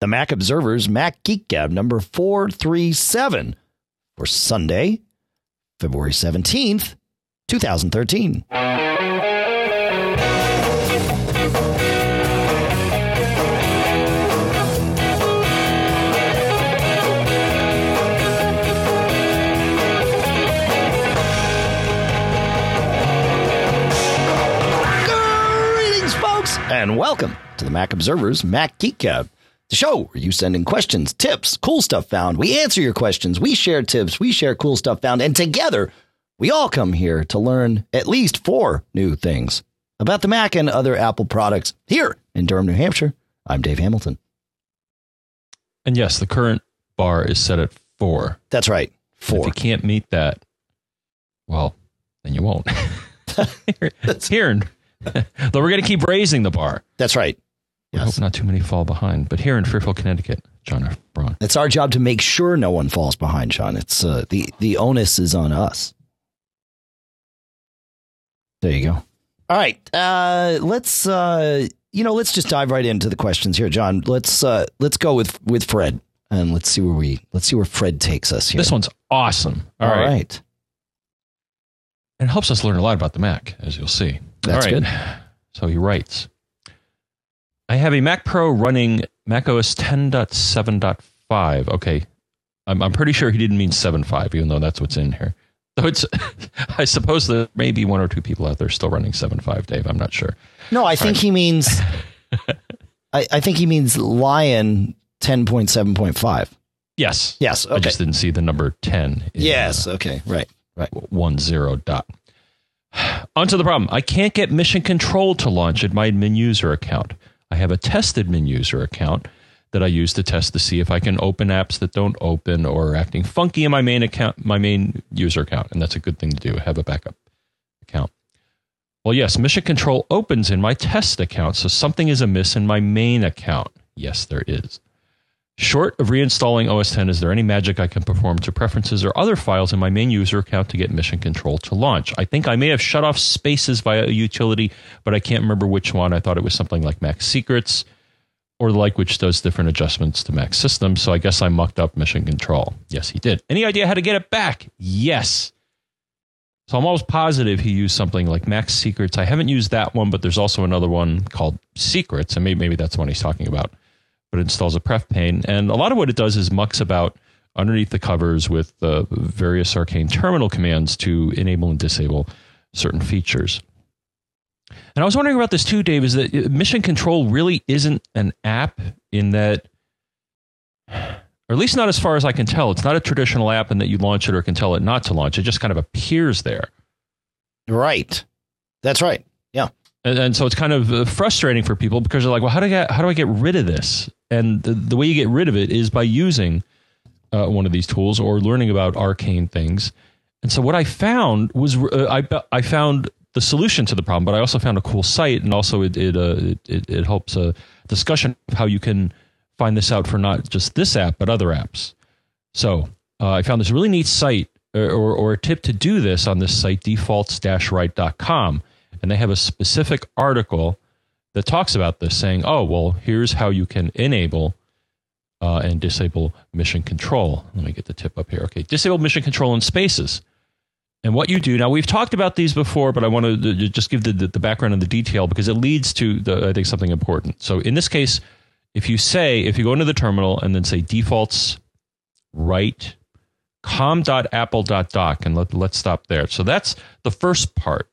the Mac Observer's Mac Geek Gab number 437 for Sunday, February 17th, 2013. Greetings, folks, and welcome to the Mac Observer's Mac Geek Gab, the show where you send in questions, tips, cool stuff found. We answer your questions, we share tips, we share cool stuff found, and together we all come here to learn at least four new things about the Mac and other Apple products here in Durham, New Hampshire. I'm Dave Hamilton. And yes, the current bar is set at four. That's right. Four. If you can't meet that, well, then you won't. here, though we're going to keep raising the bar. That's right. I hope not too many fall behind. But here in Fairfield, Connecticut, John F. Braun. It's our job to make sure no one falls behind, Sean. It's uh, the the onus is on us. There you go. All right, uh, let's uh, you know let's just dive right into the questions here, John. Let's uh, let's go with with Fred and let's see where we let's see where Fred takes us here. This one's awesome. All All right. right. And it helps us learn a lot about the Mac, as you'll see. That's All right. good. So he writes I have a Mac Pro running Mac OS 10.7.5. Okay. I'm, I'm pretty sure he didn't mean 7.5, even though that's what's in here. So it's, I suppose there may be one or two people out there still running 7.5, Dave. I'm not sure. No, I think he means. I, I think he means Lion ten point seven point five. Yes. Yes. Okay. I just didn't see the number 10. in, yes. Okay. Right. Right. uh, one zero dot. Onto the problem. I can't get Mission Control to launch at my admin user account. I have a test admin user account that I use to test to see if I can open apps that don't open or acting funky in my main account, my main user account, and that's a good thing to do. Have a backup account. Well, yes, Mission Control opens in my test account, so something is amiss in my main account. Yes, there is. Short of reinstalling OS 10, is there any magic I can perform to preferences or other files in my main user account to get Mission Control to launch? I think I may have shut off spaces via a utility, but I can't remember which one. I thought it was something like Mac Secrets or the like, which does different adjustments to Mac systems. So I guess I mucked up Mission Control. Yes, he did. Any idea how to get it back? Yes. So I'm almost positive he used something like Mac Secrets. I haven't used that one, but there's also another one called Secrets, and maybe, maybe that's the one he's talking about. But it installs a pref pane, and a lot of what it does is mucks about underneath the covers with uh, various arcane terminal commands to enable and disable certain features. And I was wondering about this too, Dave. Is that Mission Control really isn't an app in that, or at least not as far as I can tell. It's not a traditional app in that you launch it or can tell it not to launch. It just kind of appears there. Right. That's right. Yeah. And, and so it's kind of uh, frustrating for people because they're like, well, how do I get, how do I get rid of this? And the, the way you get rid of it is by using uh, one of these tools or learning about arcane things. And so what I found was uh, I I found the solution to the problem, but I also found a cool site, and also it it uh, it, it helps a discussion of how you can find this out for not just this app but other apps. So uh, I found this really neat site uh, or, or a tip to do this on this site, defaults-write.com. And they have a specific article that talks about this, saying, oh, well, here's how you can enable uh, and disable mission control. Let me get the tip up here. Okay, disable mission control in spaces. And what you do now, we've talked about these before, but I want to uh, just give the, the, background and the detail because it leads to, the, I think, something important. So in this case, if you say, if you go into the terminal and then say defaults write com.apple.dock, and let, let's stop there. So that's the first part.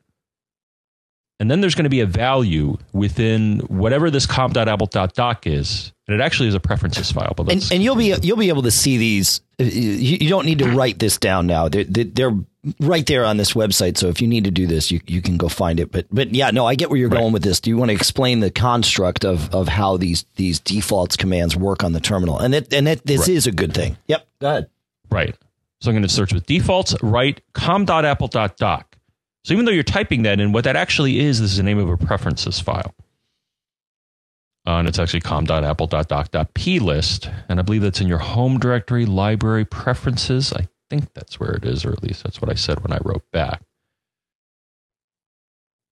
And then there's going to be a value within whatever this com.apple.dock is. And it actually is a preferences file. But And, and you'll be you'll be able to see these. uh, You, you don't need to write this down now. They're, they're right there on this website. So if you need to do this, you, you can go find it. But but yeah, no, I get where you're Right. going with this. Do you want to explain the construct of, of how these these defaults commands work on the terminal? And it, and it, this Right. is a good thing. Yep. Go ahead. Right. So I'm going to search with defaults, right, com.apple.dock. So even though you're typing that in, what that actually is, this is the name of a preferences file. Uh, and it's actually com.apple.dock.plist. And I believe that's in your home directory, library preferences. I think that's where it is, or at least that's what I said when I wrote back.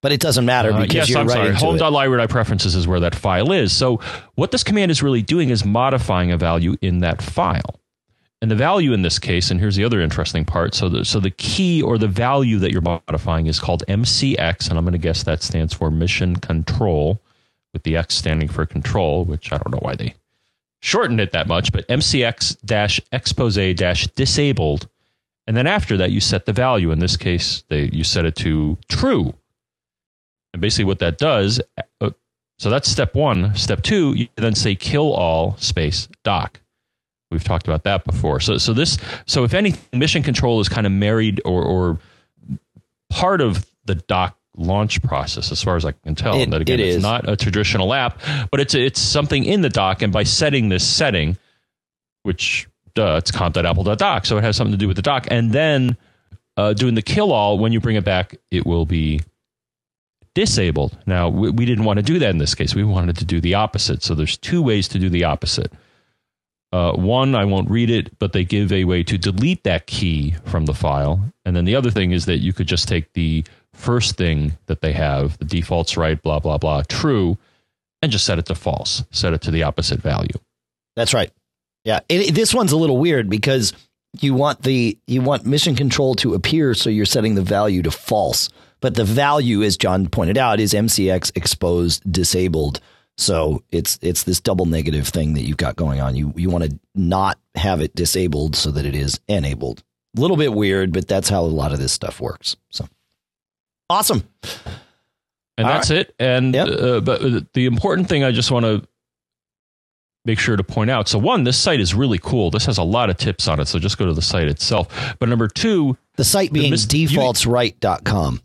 But it doesn't matter Uh, because yes, you're I'm right sorry. into it. Home.library preferences is where that file is. So what this command is really doing is modifying a value in that file. And the value in this case, and here's the other interesting part. So the, so the key or the value that you're modifying is called MCX, and I'm going to guess that stands for mission control, with the X standing for control, which I don't know why they shortened it that much, but MCX dash expose dash disabled. And then after that, you set the value. In this case, they, you set it to true. And basically, what that does, uh, so that's step one. Step two, you then say kill all space Dock. We've talked about that before. So, so this, so if anything, mission control is kind of married or, or part of the Dock launch process, as far as I can tell. It- and that again, it it's is. not a traditional app, but it's it's something in the Dock. And by setting this setting, which duh, it's com.apple.dock, so it has something to do with the doc, and then uh, doing the kill all when you bring it back, it will be disabled. Now, we, we didn't want to do that in this case. We wanted to do the opposite. So there's two ways to do the opposite. Uh, one, I won't read it, but they give a way to delete that key from the file. And then the other thing is that you could just take the first thing that they have, the defaults write, blah, blah, blah, true, and just set it to false, set it to the opposite value. That's right. Yeah, it, it- this one's a little weird because you want the you want mission control to appear, so you're setting the value to false. But the value, as John pointed out, is MCX exposed disabled. So it's it's this double negative thing that you've got going on. You you want to not have it disabled so that it is enabled. A little bit weird, but that's how a lot of this stuff works. So awesome. and All that's it. And Yep. uh, but the important thing I just want to make sure to point out. So one, this site is really cool. This has a lot of tips on it. So just go to the site itself. But number two, The site being mis- defaultswrite.com.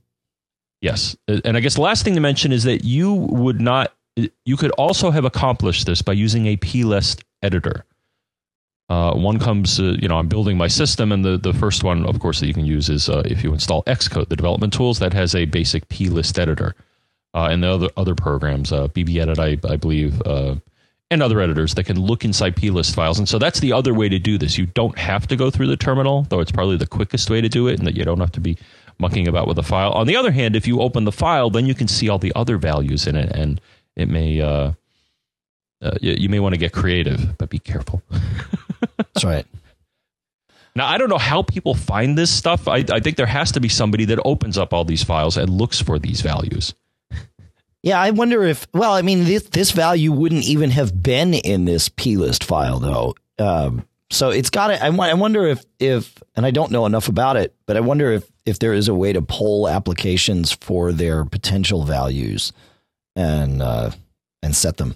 yes, Uh, and I guess the last thing to mention is that you would not. You could also have accomplished this by using a plist editor. Uh, one comes, uh, you know, I'm building my system, and the, the first one, of course, that you can use is uh, if you install Xcode, the development tools, that has a basic plist editor. Uh, and the other other programs, uh, BBEdit, I, I believe, uh, and other editors that can look inside plist files. And so that's the other way to do this. You don't have to go through the terminal, though it's probably the quickest way to do it, and that you don't have to be mucking about with a file. On the other hand, if you open the file, then you can see all the other values in it, and it may uh, uh, you, you may want to get creative, but be careful. That's right. Now, I don't know how people find this stuff. I, I think there has to be somebody that opens up all these files and looks for these values. Yeah, I wonder if. Well, I mean, this this value wouldn't even have been in this plist file, though. Um, so it's got to. I, I wonder if if, and I don't know enough about it, but I wonder if if there is a way to pull applications for their potential values, and uh, and set them.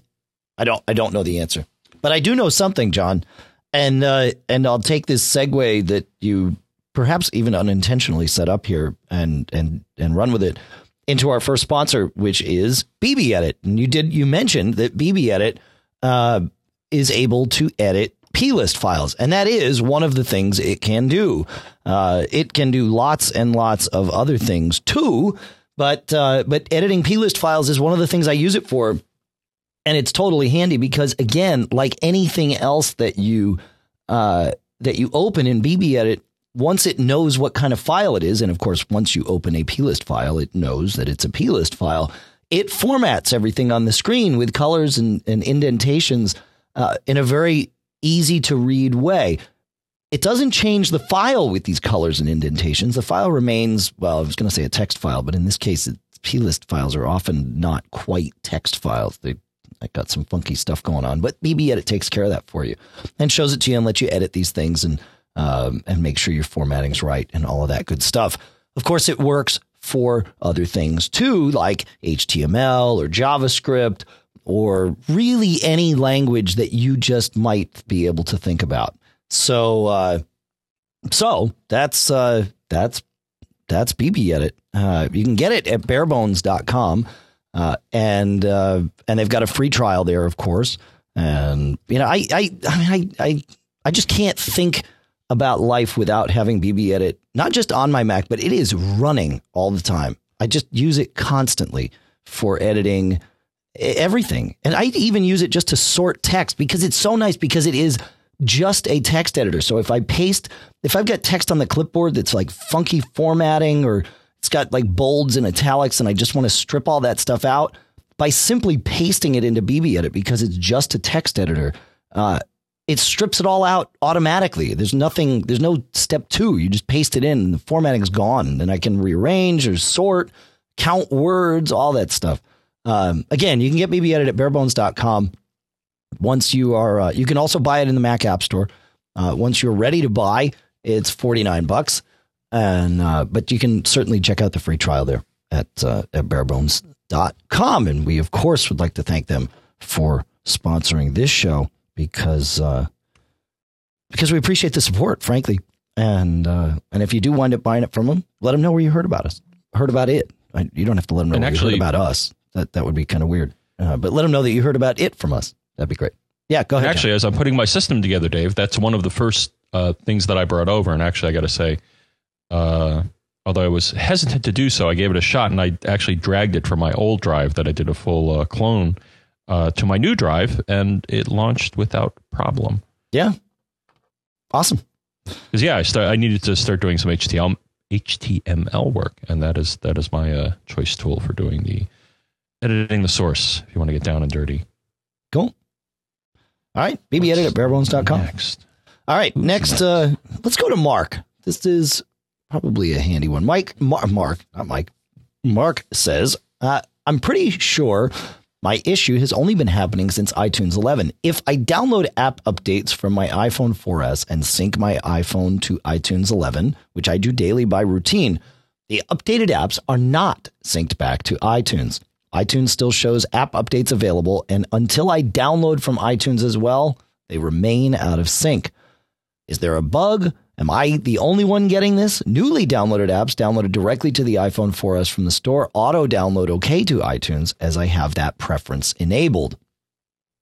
I don't. I don't know the answer, but I do know something, John, and uh, and I'll take this segue that you perhaps even unintentionally set up here and and and run with it into our first sponsor, which is BB Edit. And you did you mentioned that BB Edit uh, is able to edit plist files, and that is one of the things it can do. Uh, it can do lots and lots of other things too, but uh, but editing plist files is one of the things I use it for, and it's totally handy because again, like anything else that you uh, that you open in BB Edit, once it knows what kind of file it is, and of course, once you open a plist file, it knows that it's a plist file. It formats everything on the screen with colors and, and indentations uh, in a very easy to read way. It doesn't change the file with these colors and indentations. The file remains, well, I was going to say a text file, but in this case, plist files are often not quite text files. They I got some funky stuff going on, but BB Edit takes care of that for you and shows it to you and lets you edit these things and um, and make sure your formatting's right and all of that good stuff. Of course, it works for other things too, like HTML or JavaScript or really any language that you just might be able to think about. So, uh, so that's uh, that's that's BB Edit. Uh, you can get it at barebones.com. Uh, and uh, and they've got a free trial there, of course. And you know, I I I mean, I I, I just can't think about life without having BB Edit, not just on my Mac, but it is running all the time. I just use it constantly for editing everything, and I even use it just to sort text because it's so nice because it is just a text editor. So if I paste, if I've got text on the clipboard that's like funky formatting or it's got like bolds and italics, and I just want to strip all that stuff out by simply pasting it into BB Edit because it's just a text editor. Uh, it strips it all out automatically. There's nothing, there's no step two. You just paste it in and the formatting's gone. And I can rearrange or sort, count words, all that stuff. Um, again, you can get BB Edit at barebones.com. Once you are, uh, you can also buy it in the Mac App Store. Uh, once you're ready to buy, it's 49 bucks. And, uh, but you can certainly check out the free trial there at, uh, at barebones.com. And we, of course, would like to thank them for sponsoring this show because uh, because we appreciate the support, frankly. And uh, and if you do wind up buying it from them, let them know where you heard about us, heard about it. I, you don't have to let them know actually- you heard about us. That that would be kind of weird. Uh, but let them know that you heard about it from us. That'd be great. Yeah, go ahead. John. Actually, as I'm putting my system together, Dave, that's one of the first uh, things that I brought over. And actually, I got to say, uh, although I was hesitant to do so, I gave it a shot and I actually dragged it from my old drive that I did a full uh, clone uh, to my new drive, and it launched without problem. yeah, awesome. Because yeah, I start, I needed to start doing some HTML HTML work, and that is that is my uh, choice tool for doing the editing the source. If you want to get down and dirty. Cool. All right, bb edit at barebones.com. Next, All right, next, uh, let's go to Mark. This is probably a handy one. Mike, Mar- Mark, not Mike. Mark says, uh, I'm pretty sure my issue has only been happening since iTunes 11. If I download app updates from my iPhone 4S and sync my iPhone to iTunes 11, which I do daily by routine, the updated apps are not synced back to iTunes. iTunes still shows app updates available, and until I download from iTunes as well, they remain out of sync. Is there a bug? Am I the only one getting this? Newly downloaded apps downloaded directly to the iPhone 4S from the store auto download okay to iTunes as I have that preference enabled.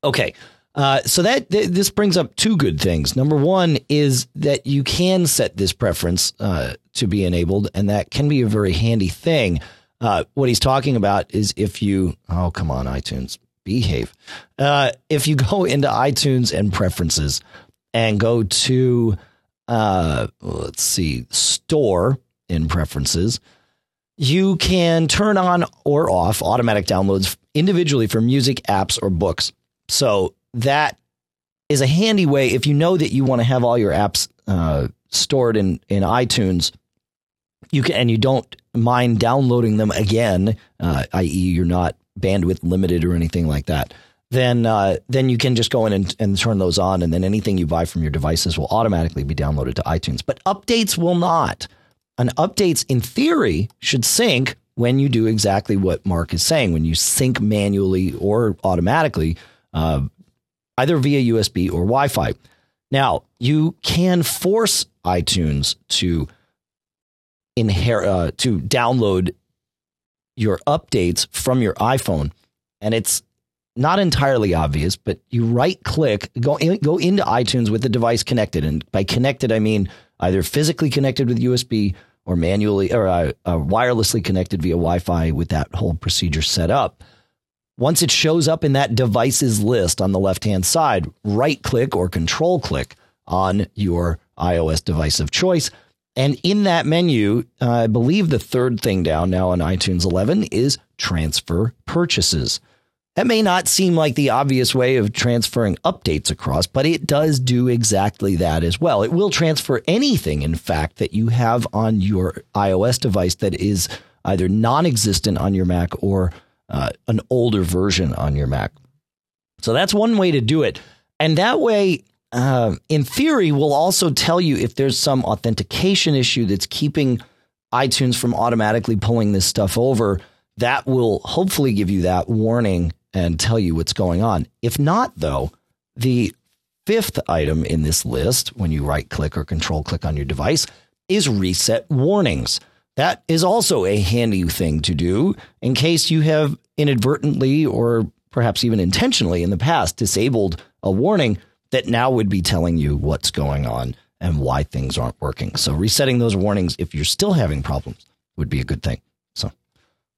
Okay. Uh, so that th- this brings up two good things. Number one is that you can set this preference uh, to be enabled, and that can be a very handy thing. Uh, what he's talking about is if you, oh, come on, iTunes, behave. Uh, if you go into iTunes and preferences and go to, uh, let's see, store in preferences, you can turn on or off automatic downloads individually for music, apps, or books. So that is a handy way if you know that you want to have all your apps uh, stored in in iTunes. You can and you don't mind downloading them again, uh, i.e., you're not bandwidth limited or anything like that. Then uh, then you can just go in and, and turn those on, and then anything you buy from your devices will automatically be downloaded to iTunes. But updates will not. And updates, in theory, should sync when you do exactly what Mark is saying. When you sync manually or automatically, uh, either via USB or Wi Fi. Now, you can force iTunes to uh, to download your updates from your iPhone. And it's not entirely obvious, but you right click, go, in, go into iTunes with the device connected. And by connected, I mean either physically connected with USB or manually or uh, uh, wirelessly connected via Wi Fi with that whole procedure set up. Once it shows up in that devices list on the left hand side, right click or control click on your iOS device of choice. And in that menu, uh, I believe the third thing down now on iTunes 11 is transfer purchases. That may not seem like the obvious way of transferring updates across, but it does do exactly that as well. It will transfer anything, in fact, that you have on your iOS device that is either non existent on your Mac or uh, an older version on your Mac. So that's one way to do it. And that way, uh, in theory, will also tell you if there's some authentication issue that's keeping iTunes from automatically pulling this stuff over. That will hopefully give you that warning and tell you what's going on. If not, though, the fifth item in this list, when you right click or control click on your device, is reset warnings. That is also a handy thing to do in case you have inadvertently or perhaps even intentionally in the past disabled a warning that now would be telling you what's going on and why things aren't working. So resetting those warnings if you're still having problems would be a good thing. So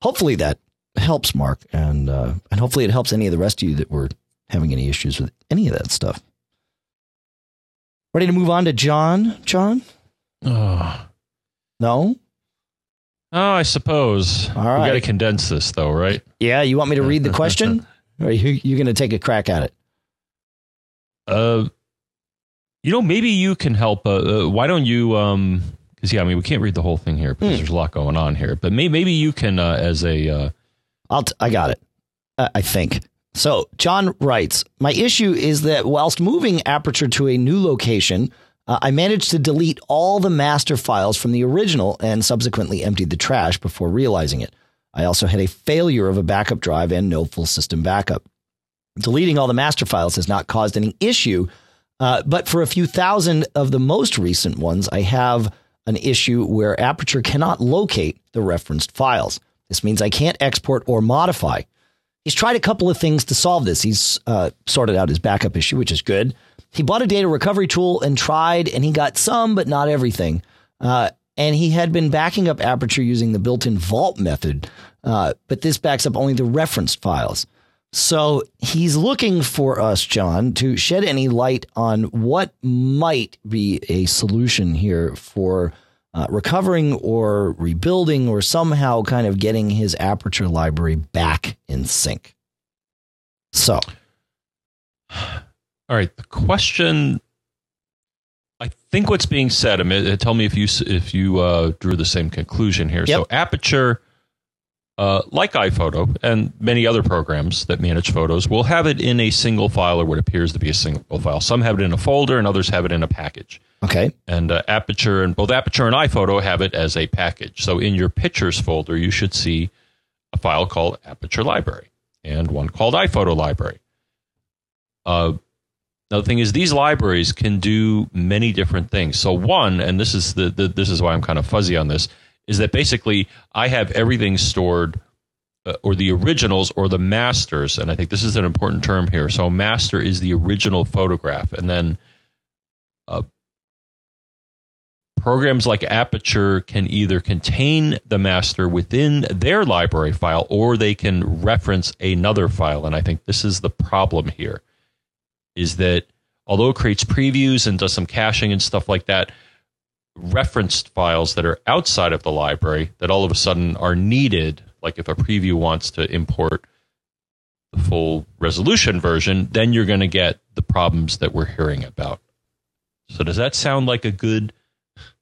hopefully that helps Mark and uh, and hopefully it helps any of the rest of you that were having any issues with any of that stuff. Ready to move on to John? John? oh, No? Oh, I suppose. All We got to condense this, though, right? Yeah, you want me to read the question? or are you, you going to take a crack at it? Uh, you know, maybe you can help. Uh, uh, why don't you? Um, because yeah, I mean, we can't read the whole thing here because Hmm. there's a lot going on here. But may, maybe you can, uh, as a uh, I'll t- I got it. Uh, I think. So, John writes, My issue is that whilst moving Aperture to a new location, uh, I managed to delete all the master files from the original and subsequently emptied the trash before realizing it. I also had a failure of a backup drive and no full system backup. Deleting all the master files has not caused any issue, uh, but for a few thousand of the most recent ones, I have an issue where Aperture cannot locate the referenced files. This means I can't export or modify. He's tried a couple of things to solve this. He's uh, sorted out his backup issue, which is good. He bought a data recovery tool and tried, and he got some, but not everything. Uh, and he had been backing up Aperture using the built in vault method, uh, but this backs up only the referenced files. So he's looking for us, John, to shed any light on what might be a solution here for uh, recovering or rebuilding or somehow kind of getting his Aperture library back in sync. So, All right. The question, I think what's being said. I mean, tell me if you if you uh, drew the same conclusion here. So Aperture, uh, like iPhoto and many other programs that manage photos, will have it in a single file or what appears to be a single file. Some have it in a folder, and others have it in a package. okay. And uh, Aperture and both Aperture and iPhoto have it as a package. So in your pictures folder, you should see a file called Aperture Library and one called iPhoto Library. Uh, now the thing is, these libraries can do many different things. So one, and this is the, the this is why I'm kind of fuzzy on this, is that basically I have everything stored, uh, or the originals or the masters, and I think this is an important term here. So master is the original photograph, and then uh, programs like Aperture can either contain the master within their library file, or they can reference another file. And I think this is the problem here is that although it creates previews and does some caching and stuff like that, referenced files that are outside of the library that all of a sudden are needed, like if a preview wants to import the full resolution version, then you're going to get the problems that we're hearing about. So does that sound like a good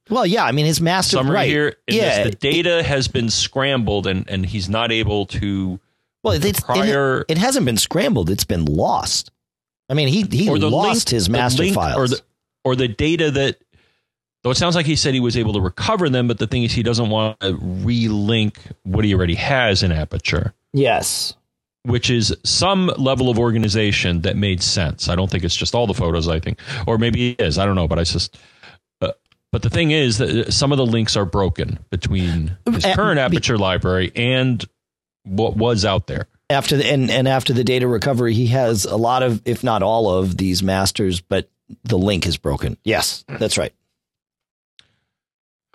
Well, yeah. I mean, his master summary right. here? Yeah. the data has been scrambled and, and he's not able to well, it's, it, prior it hasn't been scrambled. It's been lost. I mean, he he lost his master files. or the or the data that though it sounds like he said he was able to recover them, but the thing is he doesn't want to relink what he already has in Aperture, yes. which is some level of organization that made sense. I don't think it's just all the photos. I think, or maybe it is. I don't know, but I just. Uh, but the thing is that some of the links are broken between his Uh, current be- Aperture library and what was out there. after the and, and after the data recovery, he has a lot of, if not all of these masters, but the link is broken. Yes, that's right.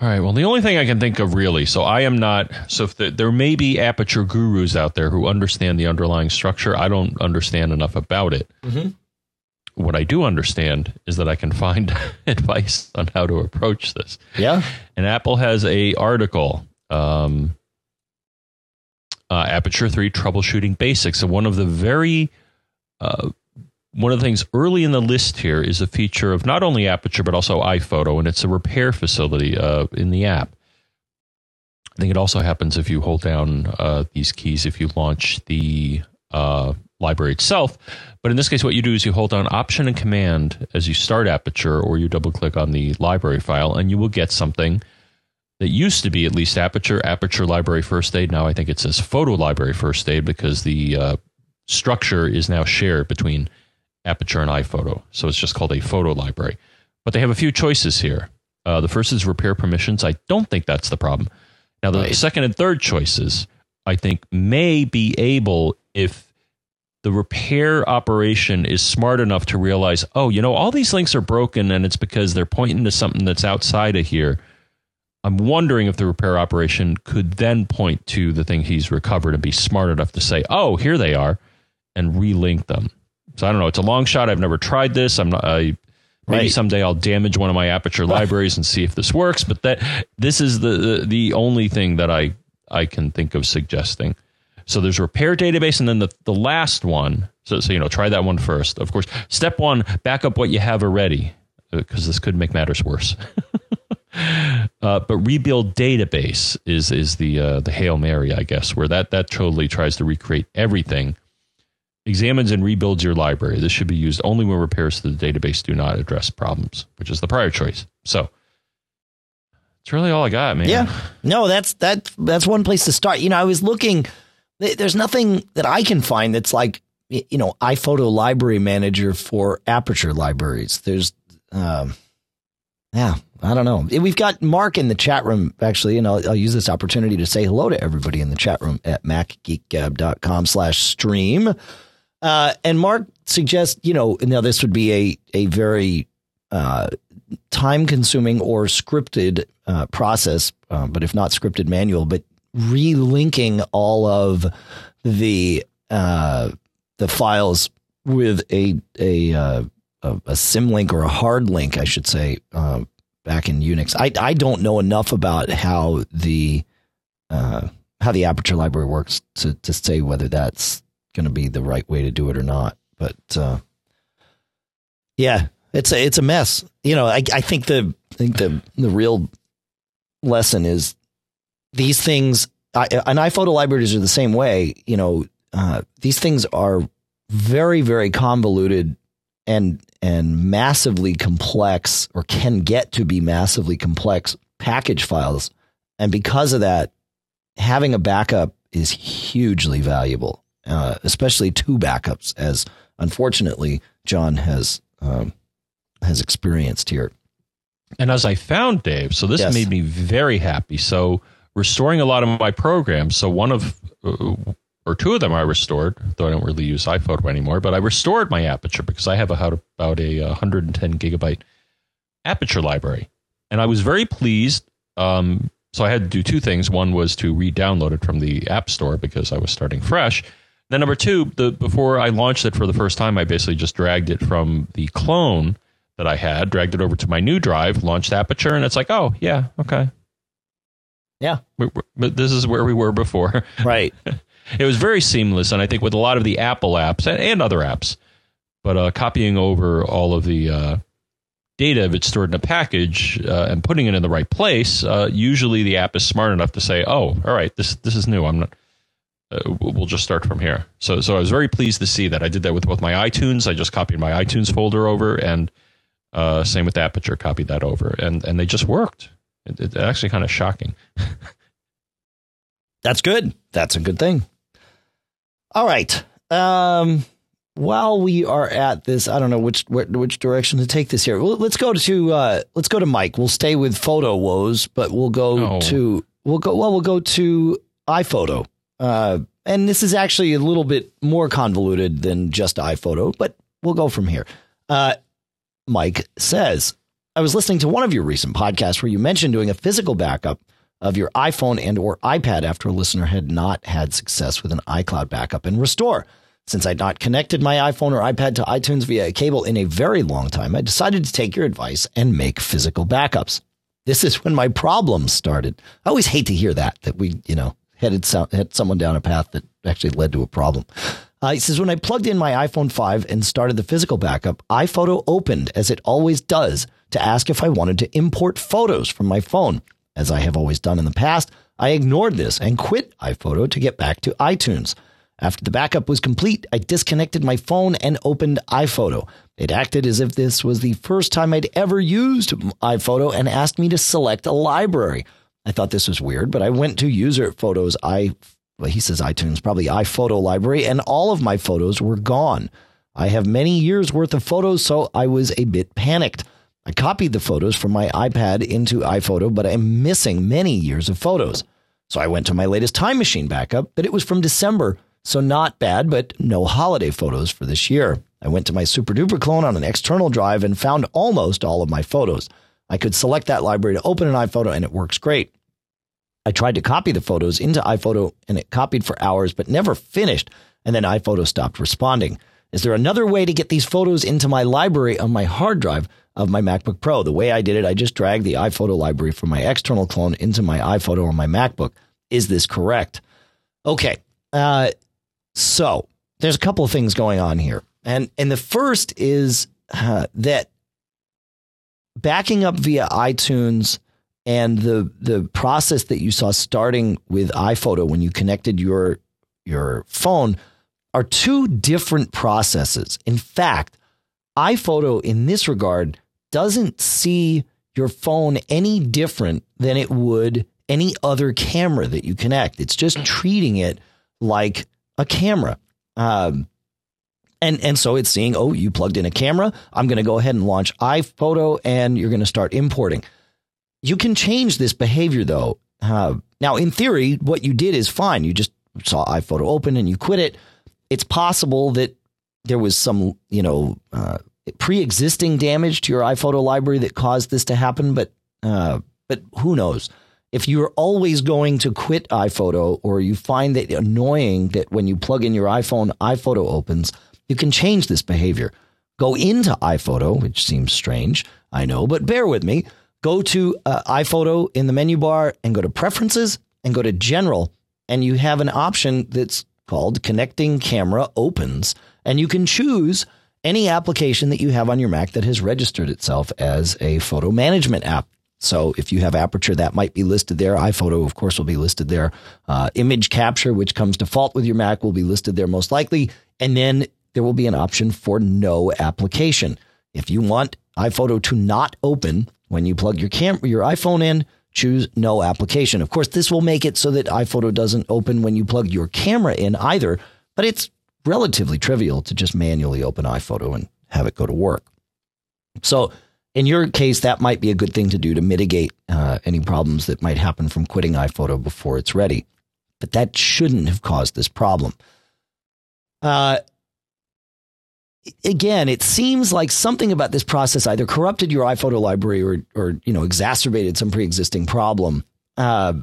All right. Well, the only thing I can think of really, so I am not, so if the, there may be aperture gurus out there who understand the underlying structure, I don't understand enough about it. Mhm. What I do understand is that I can find advice on how to approach this. Yeah. And Apple has a article, um, uh, Aperture 3 Troubleshooting Basics. And one of the very, uh, one of the things early in the list here is a feature of not only Aperture, but also iPhoto, and it's a repair facility uh, in the app. I think it also happens if you hold down uh, these keys if you launch the uh, library itself. But in this case, what you do is you hold down Option and Command as you start Aperture, or you double click on the library file, and you will get something that used to be at least Aperture, Aperture Library First Aid. Now I think it says Photo Library First Aid because the uh, structure is now shared between Aperture and iPhoto. So it's just called a photo library. But they have a few choices here. Uh, the first is repair permissions. I don't think that's the problem. Now, the Right. second and third choices, I think, may be able if the repair operation is smart enough to realize, oh, you know, all these links are broken and it's because they're pointing to something that's outside of here. I'm wondering if the repair operation could then point to the thing he's recovered and be smart enough to say, oh, here they are, and relink them. So I don't know. It's a long shot. I've never tried this. I'm not. I, Maybe Right. someday I'll damage one of my Aperture libraries and see if this works. But that this is the, the the only thing that I I can think of suggesting. So there's repair database, and then the the last one. So so you know, try that one first. Of course, step one: back up what you have already, because this could make matters worse. Uh, but rebuild database is is the uh, the hail mary, I guess, where that that totally tries to recreate everything, examines and rebuilds your library. This should be used only when repairs to the database do not address problems, which is the prior choice. So it's really all I got, man. Yeah. No, that's that that's one place to start. You know, I was looking there's nothing that I can find that's like you know, iPhoto library manager for Aperture libraries. There's um yeah, I don't know. We've got Mark in the chat room actually, and I'll, I'll use this opportunity to say hello to everybody in the chat room at macgeekgab.com slash stream. Uh, and Mark suggests, you know, now this would be a, a very uh, time consuming or scripted uh, process, uh, but if not scripted manual, but relinking all of the uh, the files with a a uh, a, a symlink or a hard link, I should say, uh, back in Unix. I I don't know enough about how the how the Aperture library works to to say whether that's going to be the right way to do it or not. But uh, yeah, it's a it's a mess. You know, I I think the I think the the real lesson is these things. I, and iPhoto libraries are the same way. You know, uh, these things are very very convoluted and and massively complex, or can get to be massively complex package files, and because of that, having a backup is hugely valuable, uh, especially two backups, as unfortunately John has um, has experienced here. And as I found Dave, so this Yes. made me very happy. So restoring a lot of my programs. So one of uh, or two of them I restored, though I don't really use iPhoto anymore. But I restored my Aperture because I have a, about a 110 gigabyte Aperture library, and I was very pleased. Um, so I had to do two things. One was to re-download it from the App Store because I was starting fresh. Then number two, the before I launched it for the first time, I basically just dragged it from the clone that I had, dragged it over to my new drive, launched Aperture, and it's like, oh yeah, okay, Yeah, we but this is where we were before. right. it was very seamless, and I think with a lot of the Apple apps and, and other apps, but uh, copying over all of the uh, data if it's stored in a package uh, and putting it in the right place, uh, usually the app is smart enough to say, "Oh, all right, this this is new. I'm not." Uh, we'll just start from here. So, so I was very pleased to see that. I did that with both my iTunes. I just copied my iTunes folder over, and uh, same with Aperture. Copied that over, and and they just worked. It, it's actually kind of shocking. That's good. That's a good thing. All right. Um, while we are at this, I don't know which which, which direction to take this here. Well, let's go to uh, let's go to Mike. We'll stay with photo woes, but we'll go to we'll go well we'll go to iPhoto. Uh, and this is actually a little bit more convoluted than just iPhoto, but we'll go from here. Uh, Mike says, I was listening to one of your recent podcasts where you mentioned doing a physical backup of your iPhone and or iPad after a listener had not had success with an iCloud backup and restore. Since I'd not connected my iPhone or iPad to iTunes via a cable in a very long time, I decided to take your advice and make physical backups. This is when my problems started. I always hate to hear that, that we, you know, headed, so- head someone down a path that actually led to a problem. Uh, he says, when I plugged in my iPhone 5 and started the physical backup, iPhoto opened as it always does to ask if I wanted to import photos from my phone. As I have always done in the past, I ignored this and quit iPhoto to get back to iTunes. After the backup was complete, I disconnected my phone and opened iPhoto. It acted as if this was the first time I'd ever used iPhoto and asked me to select a library. I thought this was weird, but I went to user photos. I, well, he says iTunes, probably iPhoto library, and all of my photos were gone. I have many years worth of photos, so I was a bit panicked. I copied the photos from my iPad into iPhoto, but I'm missing many years of photos. So I went to my latest time machine backup, but it was from December, so not bad, but no holiday photos for this year. I went to my SuperDuper clone on an external drive and found almost all of my photos. I could select that library to open an iPhoto and it works great. I tried to copy the photos into iPhoto and it copied for hours but never finished, and then iPhoto stopped responding. Is there another way to get these photos into my library on my hard drive? of my MacBook Pro. The way I did it, I just dragged the iPhoto library from my external clone into my iPhoto on my MacBook. Is this correct? Okay. Uh, so there's a couple of things going on here. And, and the first is uh, that backing up via iTunes and the the process that you saw starting with iPhoto when you connected your your phone are two different processes. In fact, iPhoto in this regard doesn't see your phone any different than it would any other camera that you connect. It's just treating it like a camera. Um, and and so it's seeing, oh, you plugged in a camera. I'm going to go ahead and launch iPhoto, and you're going to start importing. You can change this behavior though. Uh, now, in theory, what you did is fine. You just saw iPhoto open and you quit it. It's possible that there was some, you know, uh, pre-existing damage to your iPhoto library that caused this to happen, but uh, but who knows? If you're always going to quit iPhoto, or you find it annoying that when you plug in your iPhone, iPhoto opens, you can change this behavior. Go into iPhoto, which seems strange, I know, but bear with me. Go to uh, iPhoto in the menu bar and go to Preferences and go to General, and you have an option that's called Connecting Camera Opens, and you can choose any application that you have on your Mac that has registered itself as a photo management app. So if you have Aperture, that might be listed there. iPhoto, of course, will be listed there. Uh, image capture, which comes default with your Mac, will be listed there most likely. And then there will be an option for no application. If you want iPhoto to not open when you plug your cam- your iPhone in, choose no application. Of course, this will make it so that iPhoto doesn't open when you plug your camera in either, but it's relatively trivial to just manually open iPhoto and have it go to work. So, in your case, that might be a good thing to do to mitigate uh, any problems that might happen from quitting iPhoto before it's ready. But that shouldn't have caused this problem. Uh, again, it seems like something about this process either corrupted your iPhoto library or, or you know, exacerbated some pre-existing problem. Uh,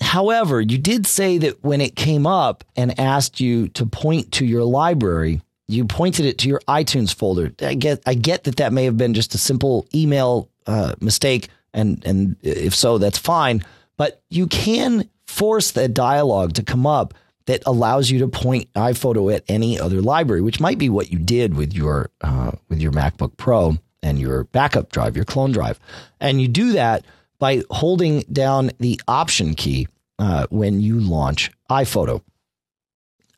however, you did say that when it came up and asked you to point to your library, you pointed it to your iTunes folder. I get, I get that that may have been just a simple email uh, mistake, and and if so, that's fine. But you can force that dialogue to come up that allows you to point iPhoto at any other library, which might be what you did with your uh, with your MacBook Pro and your backup drive, your clone drive, and you do that by holding down the Option key uh, when you launch iPhoto.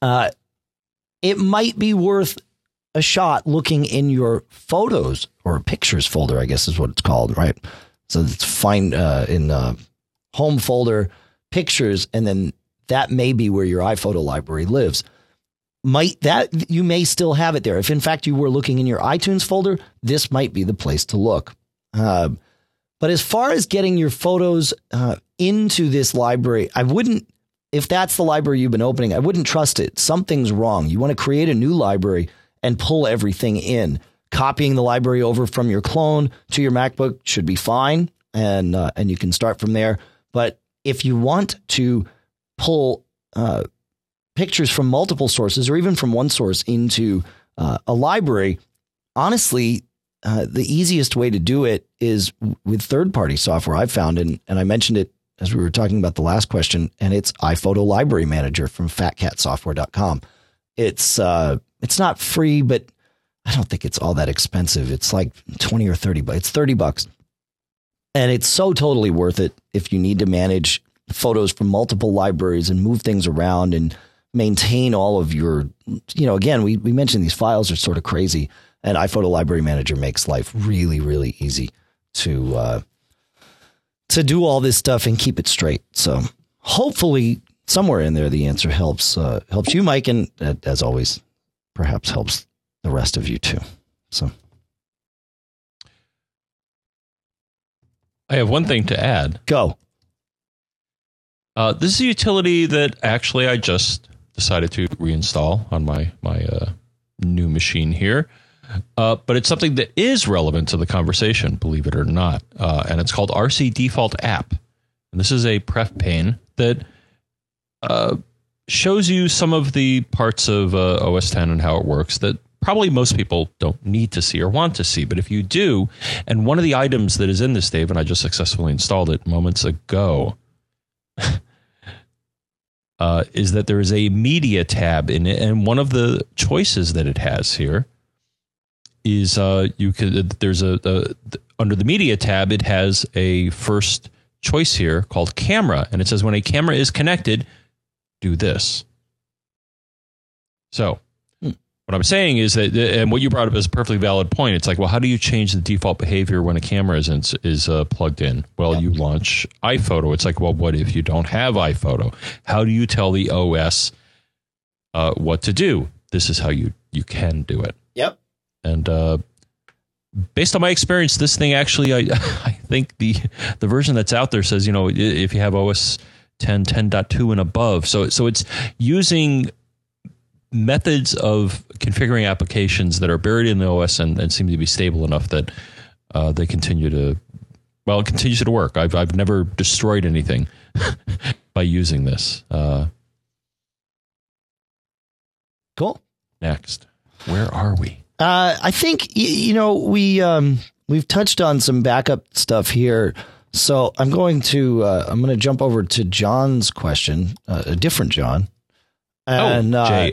Uh, it might be worth a shot looking in your photos or pictures folder, I guess is what it's called, right? So it's find uh, in uh, home folder pictures, and then that may be where your iPhoto library lives. Might that you may still have it there. If in fact you were looking in your iTunes folder, this might be the place to look. Uh, but as far as getting your photos uh, into this library, I wouldn't. If that's the library you've been opening, I wouldn't trust it. Something's wrong. You want to create a new library and pull everything in. Copying the library over from your clone to your MacBook should be fine, and uh, and you can start from there. But if you want to pull uh, pictures from multiple sources or even from one source into uh, a library, honestly, uh, the easiest way to do it is with third party software I've found. And, and I mentioned it as we were talking about the last question, and it's iPhoto Library Manager from fatcatsoftware.com. It's, uh, it's not free, but I don't think it's all that expensive. It's like 20 or 30, bucks. it's 30 bucks. And it's so totally worth it if you need to manage photos from multiple libraries and move things around and maintain all of your, you know, again, we, we mentioned these files are sort of crazy. And iPhoto Library Manager makes life really, really easy to uh, to do all this stuff and keep it straight. So hopefully, somewhere in there, the answer helps uh, helps you, Mike, and uh, as always, perhaps helps the rest of you too. So. I have one thing to add. Go. Uh, this is a utility that actually I just decided to reinstall on my my uh, new machine here. Uh, but it's something that is relevant to the conversation, believe it or not. Uh, and it's called RC Default App. And this is a pref pane that uh, shows you some of the parts of uh, OS 10 and how it works that probably most people don't need to see or want to see. But if you do, and one of the items that is in this, Dave, and I just successfully installed it moments ago, uh, is that there is a media tab in it, and one of the choices that it has here is uh, you could there's a, a under the media tab it has a first choice here called camera, and it says when a camera is connected, do this. So what I'm saying is that, and what you brought up is a perfectly valid point. It's like, well, how do you change the default behavior when a camera is in, is uh, plugged in? Well, yep. you launch iPhoto. It's like, well, what if you don't have iPhoto? How do you tell the OS uh, what to do? This is how you you can do it. Yep. And uh, based on my experience, this thing actually, I I think the the version that's out there says, you know, if you have OS 10, 10.2 and above, so so it's using methods of configuring applications that are buried in the OS and, and seem to be stable enough that uh, they continue to, well, it continues to work. I've, I've never destroyed anything by using this. Uh, cool. Next, where are we? Uh, I think you know we um, we've touched on some backup stuff here. So I'm going to uh, I'm going to jump over to John's question, uh, a different John. And, oh, J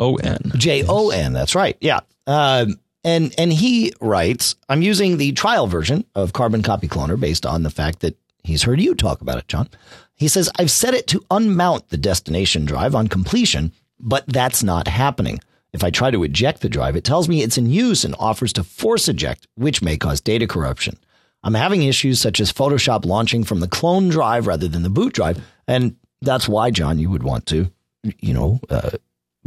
O N. J O N. That's right. Yeah. Um, and and he writes, I'm using the trial version of Carbon Copy Cloner based on the fact that he's heard you talk about it, John. He says, I've set it to unmount the destination drive on completion, but that's not happening. If I try to eject the drive, it tells me it's in use and offers to force eject, which may cause data corruption. I'm having issues such as Photoshop launching from the clone drive rather than the boot drive. And that's why, John, you would want to, you know, uh,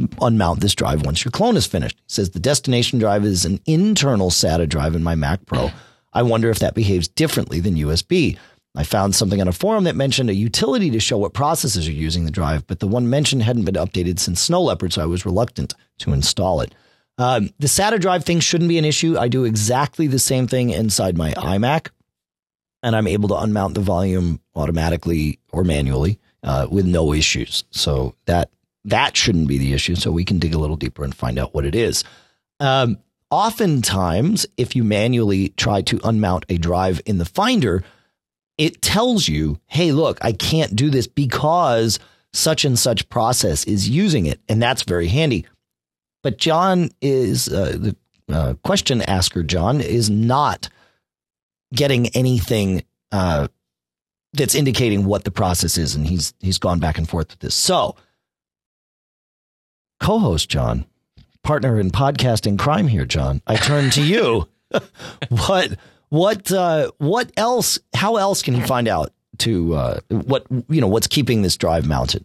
unmount this drive once your clone is finished. He says the destination drive is an internal SATA drive in my Mac Pro. I wonder if that behaves differently than USB. I found something on a forum that mentioned a utility to show what processes are using the drive, but the one mentioned hadn't been updated since Snow Leopard, so I was reluctant to install it. Um, the SATA drive thing shouldn't be an issue. I do exactly the same thing inside my iMac, and I'm able to unmount the volume automatically or manually uh, with no issues. So that that shouldn't be the issue. So we can dig a little deeper and find out what it is. Um, oftentimes, if you manually try to unmount a drive in the Finder, it tells you, hey, look, I can't do this because such and such process is using it. And that's very handy. But John is uh, the uh, question asker, John, is not getting anything uh, that's indicating what the process is. And he's, he's gone back and forth with this. So, co-host John, partner in podcasting crime here, John. I turn to you. what what uh, what else? How else can he find out to uh, what you know? What's keeping this drive mounted?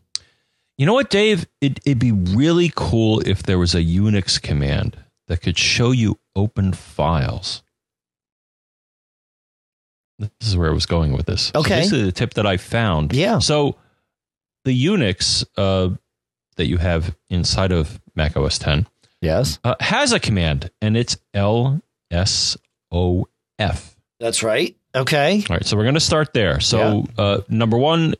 You know what, Dave? It, it'd be really cool if there was a Unix command that could show you open files. This is where I was going with this. Okay. So this is the tip that I found. Yeah. So the Unix uh, that you have inside of Mac OS 10 yes. uh, has a command and it's lsof that's right. Okay. All right so we're going to start there. So yeah. uh, number one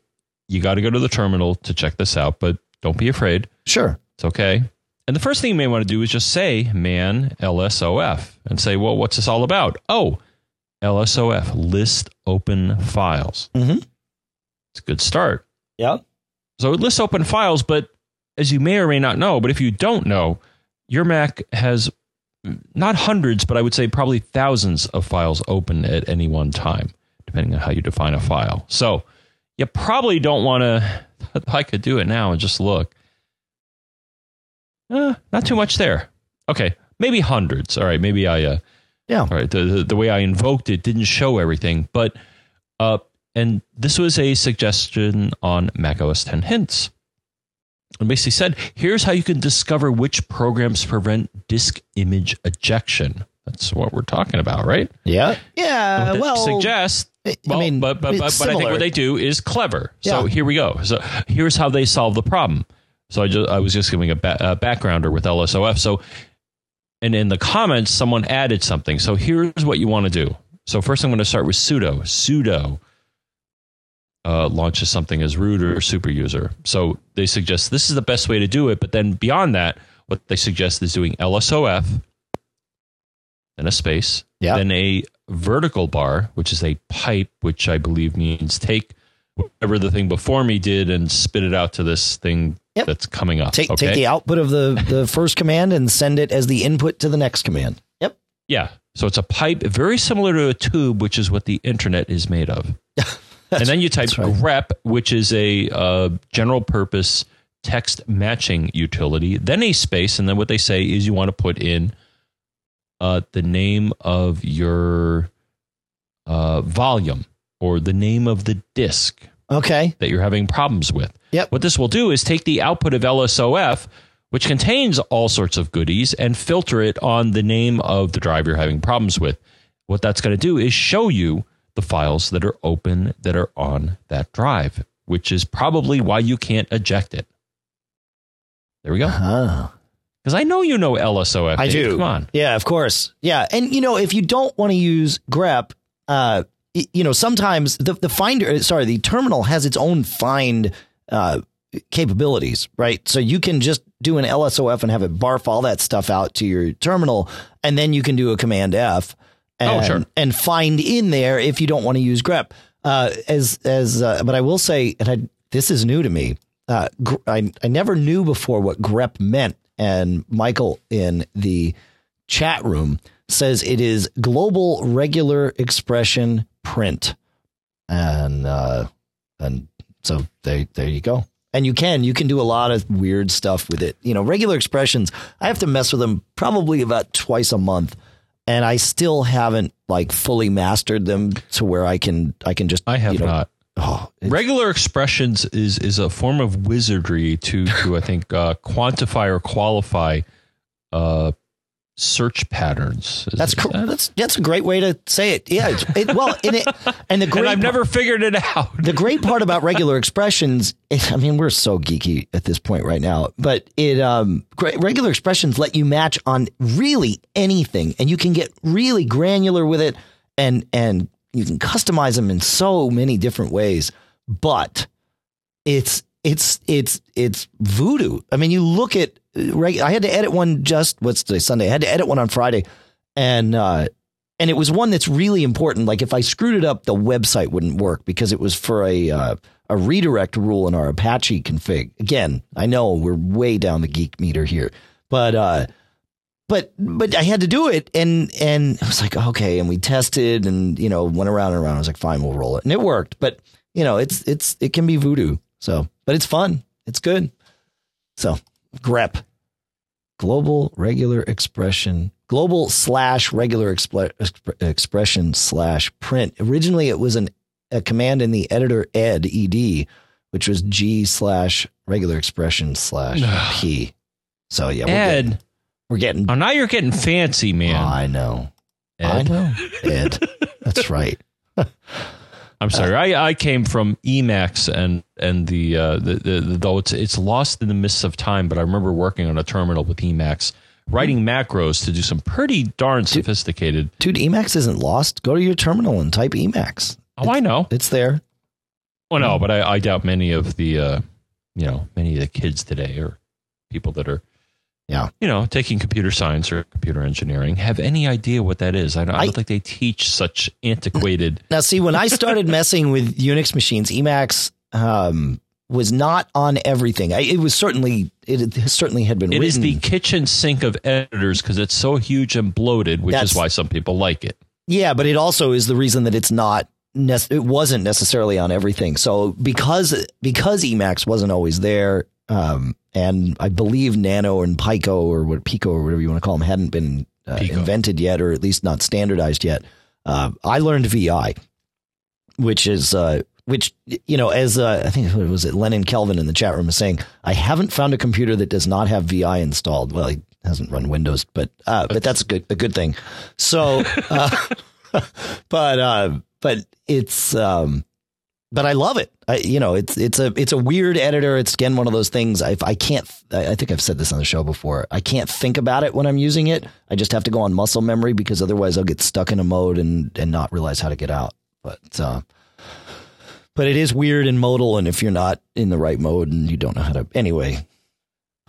you got to go to the terminal to check this out but don't be afraid. Sure. It's okay. And the first thing you may want to do is just say man lsof and say well what's this all about? Oh lsof list open files. Mm-hmm. it's a good start. Yeah so it lists open files but as you may or may not know, but if you don't know, your Mac has not hundreds, but I would say probably thousands of files open at any one time, depending on how you define a file. So you probably don't want to. I could do it now and just look. Uh, not too much there. Okay, maybe hundreds. All right, maybe I. Uh, yeah. All right. The, the, the way I invoked it didn't show everything, but uh, and this was a suggestion on Mac OS 10 Hints and basically said, here's how you can discover which programs prevent disk image ejection. That's what we're talking about, right? Yeah. Yeah. Well, suggest. Well, I mean, but but but, but I think what they do is clever. So yeah. here we go. So here's how they solve the problem. So I just I was just giving a, ba- a backgrounder with LSOF. So and in the comments, someone added something. So here's what you want to do. So first, I'm going to start with sudo sudo uh, launches something as root or super user. So they suggest this is the best way to do it. But then beyond that, what they suggest is doing LSOF, then a space, Yeah. then a vertical bar, which is a pipe, which I believe means take whatever the thing before me did and spit it out to this thing Yep. that's coming up. Take okay? take the output of the the first command and send it as the input to the next command. Yep. Yeah. So it's a pipe very similar to a tube, which is what the internet is made of. and then you type right. grep, which is a uh, general purpose text matching utility, then a space, and then what they say is you want to put in uh, the name of your uh, volume or the name of the disk Okay. that you're having problems with. Yep. What this will do is take the output of LSOF, which contains all sorts of goodies, and filter it on the name of the drive you're having problems with. What that's going to do is show you the files that are open that are on that drive, which is probably why you can't eject it. There we go. Ah. Because I know you know LSOF. I do. Come on. Yeah, of course. Yeah, and you know, if you don't want to use grep, uh, you know, sometimes the the finder, sorry, the terminal has its own find uh, capabilities, right? So you can just do an LSOF and have it barf all that stuff out to your terminal, and then you can do a Command F and, Oh, sure. and find in there if you don't want to use grep. Uh, as as, uh, but I will say, and I, this is new to me. Uh, gr- I I never knew before what grep meant, and Michael in the chat room says it is global regular expression print, and uh, and so there there you go. And you can you can do a lot of weird stuff with it. You know, regular expressions. I have to mess with them probably about twice a month, and I still haven't like fully mastered them to where I can I can just I have you know, not. Oh, Regular expressions is is a form of wizardry to to I think uh, quantify or qualify uh, search patterns. That's is cr- that- that's that's a great way to say it. Yeah, it, well, in it, and the great and I've part- never figured it out. the great part about regular expressions, I mean, we're so geeky at this point right now, but it um regular expressions let you match on really anything, and you can get really granular with it, and and you can customize them in so many different ways. But it's it's it's it's voodoo. I mean, you look at reg- I had to edit one just what's today Sunday. I had to edit one on Friday, and uh, and it was one that's really important. Like if I screwed it up, the website wouldn't work because it was for a uh, a redirect rule in our Apache config. Again, I know we're way down the geek meter here, but uh, but but I had to do it, and and I was like, okay, and we tested, and you know went around and around. I was like, fine, we'll roll it, and it worked. But you know, it's it's it can be voodoo. So, but it's fun. It's good. So, grep. Global regular expression global slash regular expre- exp- expression slash print. Originally it was an a command in the editor ed ed which was g slash regular expression slash p. So yeah we're getting, Ed, we're getting oh, now you're getting fancy, man. i know. I know. Ed. That's right I'm sorry. I, I came from Emacs and and the, uh, the, the the though it's it's lost in the mists of time. But I remember working on a terminal with Emacs, writing macros to do some pretty darn sophisticated. dude emacs isn't lost go to your terminal and type emacs Oh, I know. it's there Well, no, but I, I doubt many of the uh, you know many of the kids today or people that are Yeah. you know taking computer science or computer engineering have any idea what that is. I don't, I I- don't think they teach such antiquated. Now, see, when I started messing with Unix machines, Emacs um, was not on everything. I, it was certainly it certainly had been It is written. the kitchen sink of editors because it's so huge and bloated, which That's- is why some people like it. yeah, but it also is the reason that it's not. It wasn't necessarily on everything. So because because Emacs wasn't always there, um, and I believe Nano and Pico or what Pico or whatever you want to call them hadn't been uh, invented yet, or at least not standardized yet. Uh, I learned VI, which is uh, which you know as uh, I think what was it Lennon Kelvin in the chat room is saying I haven't found a computer that does not have VI installed. Well, he hasn't run Windows, but uh, but that's a good a good thing. So, uh, but uh, but it's um, but I love it. I, you know, it's it's a it's a weird editor. It's again one of those things. I I can't. I think I've said this on the show before. I can't think about it when I'm using it. I just have to go on muscle memory because otherwise I'll get stuck in a mode and and not realize how to get out. But uh, but it is weird in modal, and if you're not in the right mode and you don't know how to, anyway.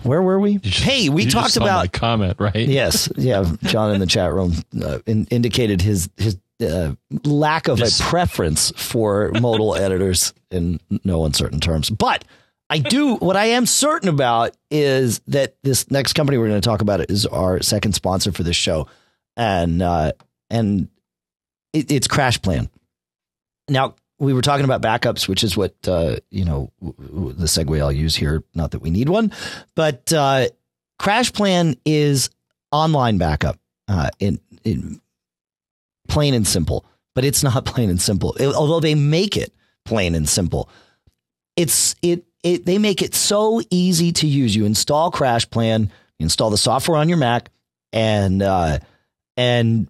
Where were we? Just- hey, we you just talked about comment, right? yes, yeah. John in the chat room uh, in, indicated his his uh, lack of Yes. a preference for modal editors in no uncertain terms. But I do what I am certain about is that this next company we're going to talk about is our second sponsor for this show, and uh, and it, it's CrashPlan. Now we were talking about backups, which is what uh, you know w- w- the segue I'll use here. Not that we need one, but uh, CrashPlan is online backup uh, in, in plain and simple, but it's not plain and simple. It- although they make it plain and simple, it's it it they make it so easy to use. You install CrashPlan, you install the software on your Mac, and uh, and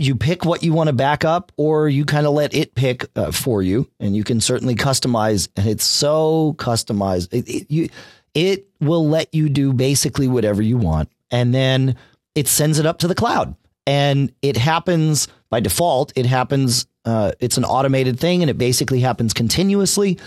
you pick what you want to back up, or you kind of let it pick uh, for you, and you can certainly customize. And it's so customized. It, it, you, it will let you do basically whatever you want, and then it sends it up to the cloud, and it happens by default. It happens. Uh, it's an automated thing, and it basically happens continuously.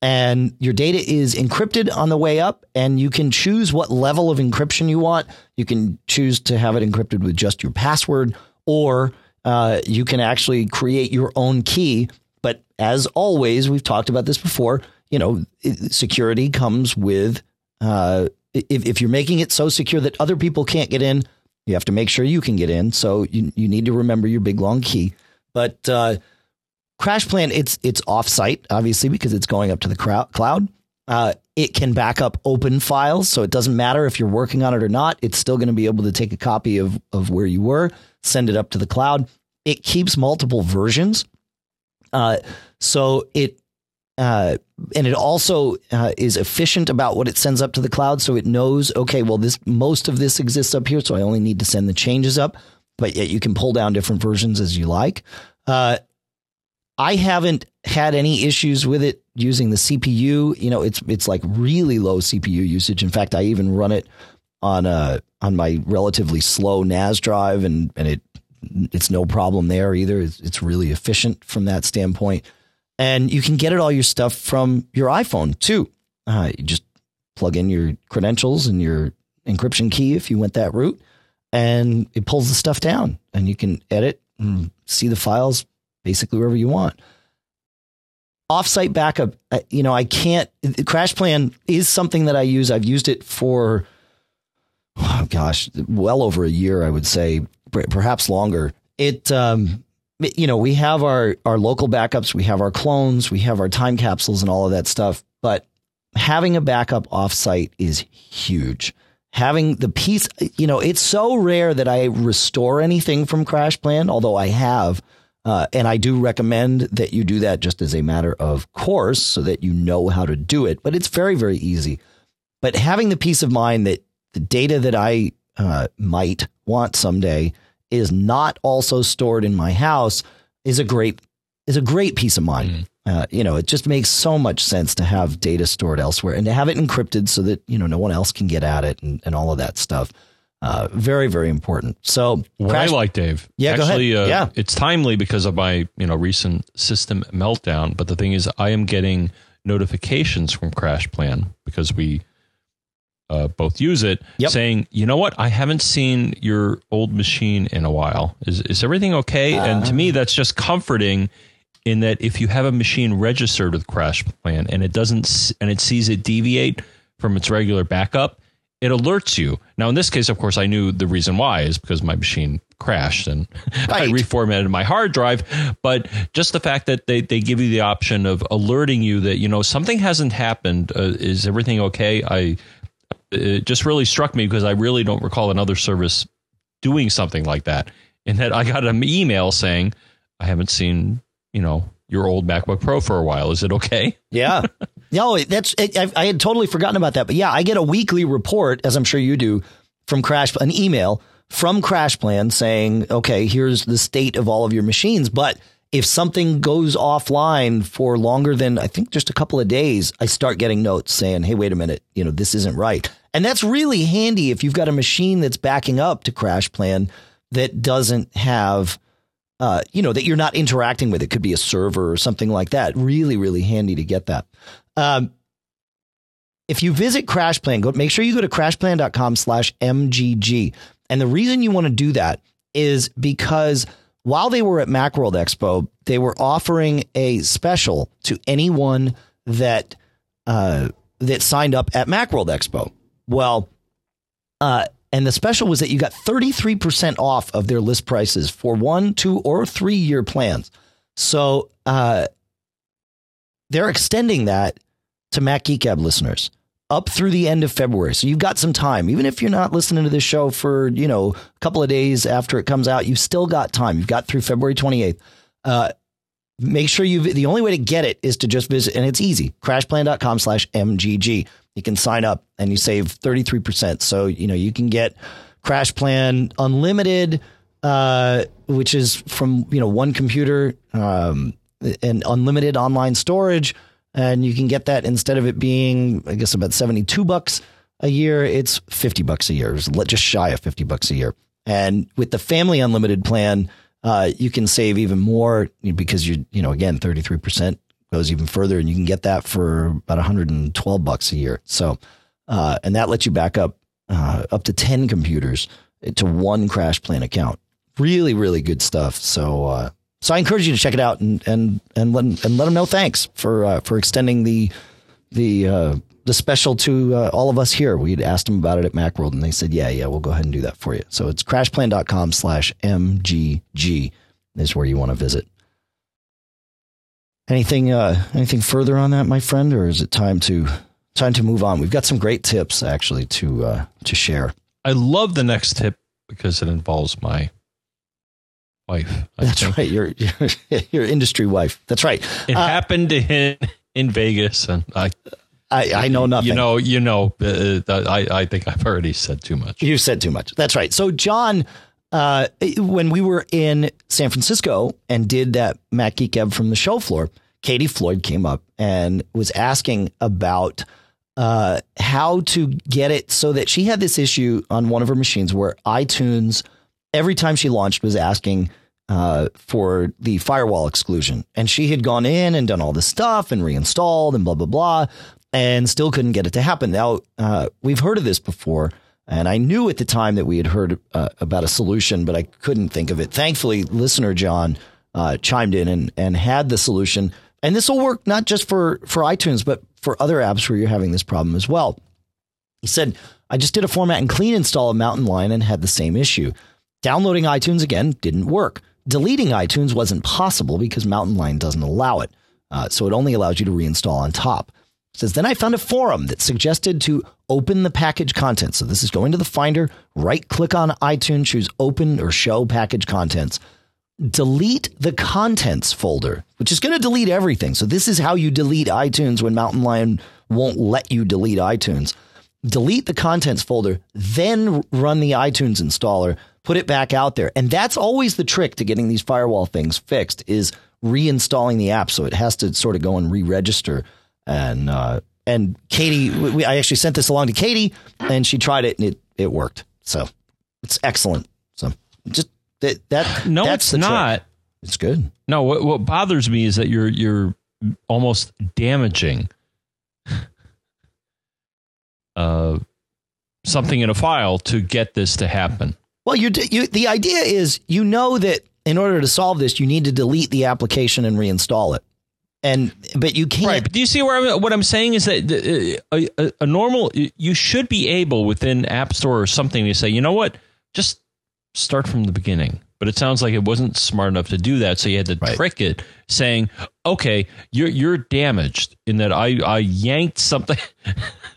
And your data is encrypted on the way up, and you can choose what level of encryption you want. You can choose to have it encrypted with just your password, or uh, you can actually create your own key. But as always, we've talked about this before. You know, security comes with uh, if if you're making it so secure that other people can't get in, you have to make sure you can get in. So you you need to remember your big long key. But uh, CrashPlan, it's it's offsite, obviously, because it's going up to the cloud. Uh, it can back up open files, so it doesn't matter if you're working on it or not. It's still going to be able to take a copy of of where you were, send it up to the cloud. It keeps multiple versions, uh, so it uh, and it also uh, is efficient about what it sends up to the cloud. So it knows, okay, well, this most of this exists up here, so I only need to send the changes up. But yet you can pull down different versions as you like. Uh, I haven't had any issues with it using the CPU. You know, it's it's like really low CPU usage. In fact, I even run it on a on my relatively slow NAS drive, and and it it's no problem there either. It's, it's really efficient from that standpoint, and you can get it all your stuff from your iPhone too. Uh, you just plug in your credentials and your encryption key if you went that route, and it pulls the stuff down, and you can edit and see the files basically wherever you want. Offsite backup, uh, you know, I can't. CrashPlan is something that I use. I've used it for, oh gosh, well over a year, I would say, perhaps longer. It, um, you know, we have our our local backups, we have our clones, we have our time capsules, and all of that stuff. But having a backup offsite is huge. Having the piece, you know, it's so rare that I restore anything from CrashPlan, although I have. Uh, and I do recommend that you do that just as a matter of course so that you know how to do it. But it's very, very easy. But having the peace of mind that the data that I uh, might want someday is not also stored in my house is a great is a great peace of mind. Uh, you know, it just makes so much sense to have data stored elsewhere and to have it encrypted so that you know no one else can get at it and, and all of that stuff. Uh, very, very important. So, What Crash- I like, Dave. Yeah, go ahead. actually, Uh, Yeah. it's timely because of my you know recent system meltdown. But the thing is, I am getting notifications from CrashPlan because we uh, both use it, Yep. saying, you know what, I haven't seen your old machine in a while. Is is everything okay? and to Uh. me, that's just comforting. In that, if you have a machine registered with Crash Plan and it doesn't and it sees it deviate from its regular backup, it alerts you. Now, in this case, of course, I knew the reason why is because my machine crashed and I Right. reformatted my hard drive. But just the fact that they, they give you the option of alerting you that, you know, something hasn't happened. Uh, is everything okay? I, it just really struck me because I really don't recall another service doing something like that. And that I got an email saying, I haven't seen, you know, your old MacBook Pro for a while. Is it okay? Yeah. No, that's I, I had totally forgotten about that. But yeah, I get a weekly report, as I'm sure you do, from Crash, an email from CrashPlan saying, okay, here's the state of all of your machines. But if something goes offline for longer than I think just a couple of days, I start getting notes saying, hey, wait a minute, you know, this isn't right. And that's really handy if you've got a machine that's backing up to CrashPlan that doesn't have uh, you know, that you're not interacting with. It could be a server or something like that. Really, really handy to get that. Um, if you visit CrashPlan, go make sure you go to crashplan.com slash MGG. And the reason you want to do that is because while they were at Macworld Expo, they were offering a special to anyone that uh, that signed up at Macworld Expo. Well, uh, and the special was that you got 33% off of their list prices for one, two, or three year plans. So uh, they're extending that to Mac Geek Gab listeners up through the end of February. So you've got some time. Even if you're not listening to this show for, you know, a couple of days after it comes out, you've still got time. You've got through February 28th. Uh, make sure you the only way to get it is to just visit and it's easy crashplan.com slash mgg you can sign up and you save 33% so you know you can get crash plan unlimited uh, which is from you know one computer um, and unlimited online storage. And you can get that instead of it being i guess about 72 bucks a year it's 50 bucks a year. Just shy of 50 bucks a year. And with the family unlimited plan uh, you can save even more because you you know again 33% goes even further and you can get that for about 112 bucks a year so uh, and that lets you back up uh, up to 10 computers to one crash plan account really really good stuff so uh, so I encourage you to check it out and and and let and let them know thanks for uh, for extending the the uh, the special to uh, all of us here. We had asked them about it at Macworld, and they said, "Yeah, yeah, we'll go ahead and do that for you." So it's crashplan.com slash mgg is where you want to visit. Anything uh, anything further on that, my friend, or is it time to time to move on? We've got some great tips actually to uh, to share. I love the next tip because it involves my wife. I That's think. right. Your, your your industry wife. That's right. It uh, happened in in Vegas, and I. I, I know nothing. You know, you know. Uh, I I think I've already said too much. You said too much. That's right. So, John, uh, when we were in San Francisco and did that Mac Geek Gab from the show floor, Katie Floyd came up and was asking about uh, how to get it so that she had this issue on one of her machines where iTunes every time she launched was asking uh, for the firewall exclusion. And she had gone in and done all this stuff and reinstalled and blah, blah, blah, and still couldn't get it to happen. Now, uh, we've heard of this before. And I knew at the time that we had heard uh, about a solution, but I couldn't think of it. Thankfully, listener John uh, chimed in and, and had the solution. And this will work not just for, for iTunes, but for other apps where you're having this problem as well. He said, I just did a format and clean install of Mountain Lion and had the same issue. Downloading iTunes again didn't work. Deleting iTunes wasn't possible because Mountain Lion doesn't allow it. Uh, so it only allows you to reinstall on top. Says, then I found a forum that suggested to open the package contents. So this is going to the Finder, right click on iTunes, choose open or show package contents. Delete the contents folder, which is going to delete everything. So this is how you delete iTunes when Mountain Lion won't let you delete iTunes. Delete the contents folder, then run the iTunes installer put it back out there. And that's always the trick to getting these firewall things fixed is reinstalling the app. So it has to sort of go and re-register. And, uh, and Katie, we, I actually sent this along to Katie and she tried it and it, it worked. So it's excellent. So just that, that no, it's not. Trick. It's good. No, what, what bothers me is that you're, you're almost damaging, uh, something in a file to get this to happen. Well, you you, the idea is you know that in order to solve this, you need to delete the application and reinstall it. And but you can't. Right. But do you see where I'm, what I'm saying is that uh, a, a, a normal you should be able within App Store or something to say, you know what, just start from the beginning. But it sounds like it wasn't smart enough to do that, so you had to right. trick it, saying, "Okay, you're you're damaged in that I I yanked something."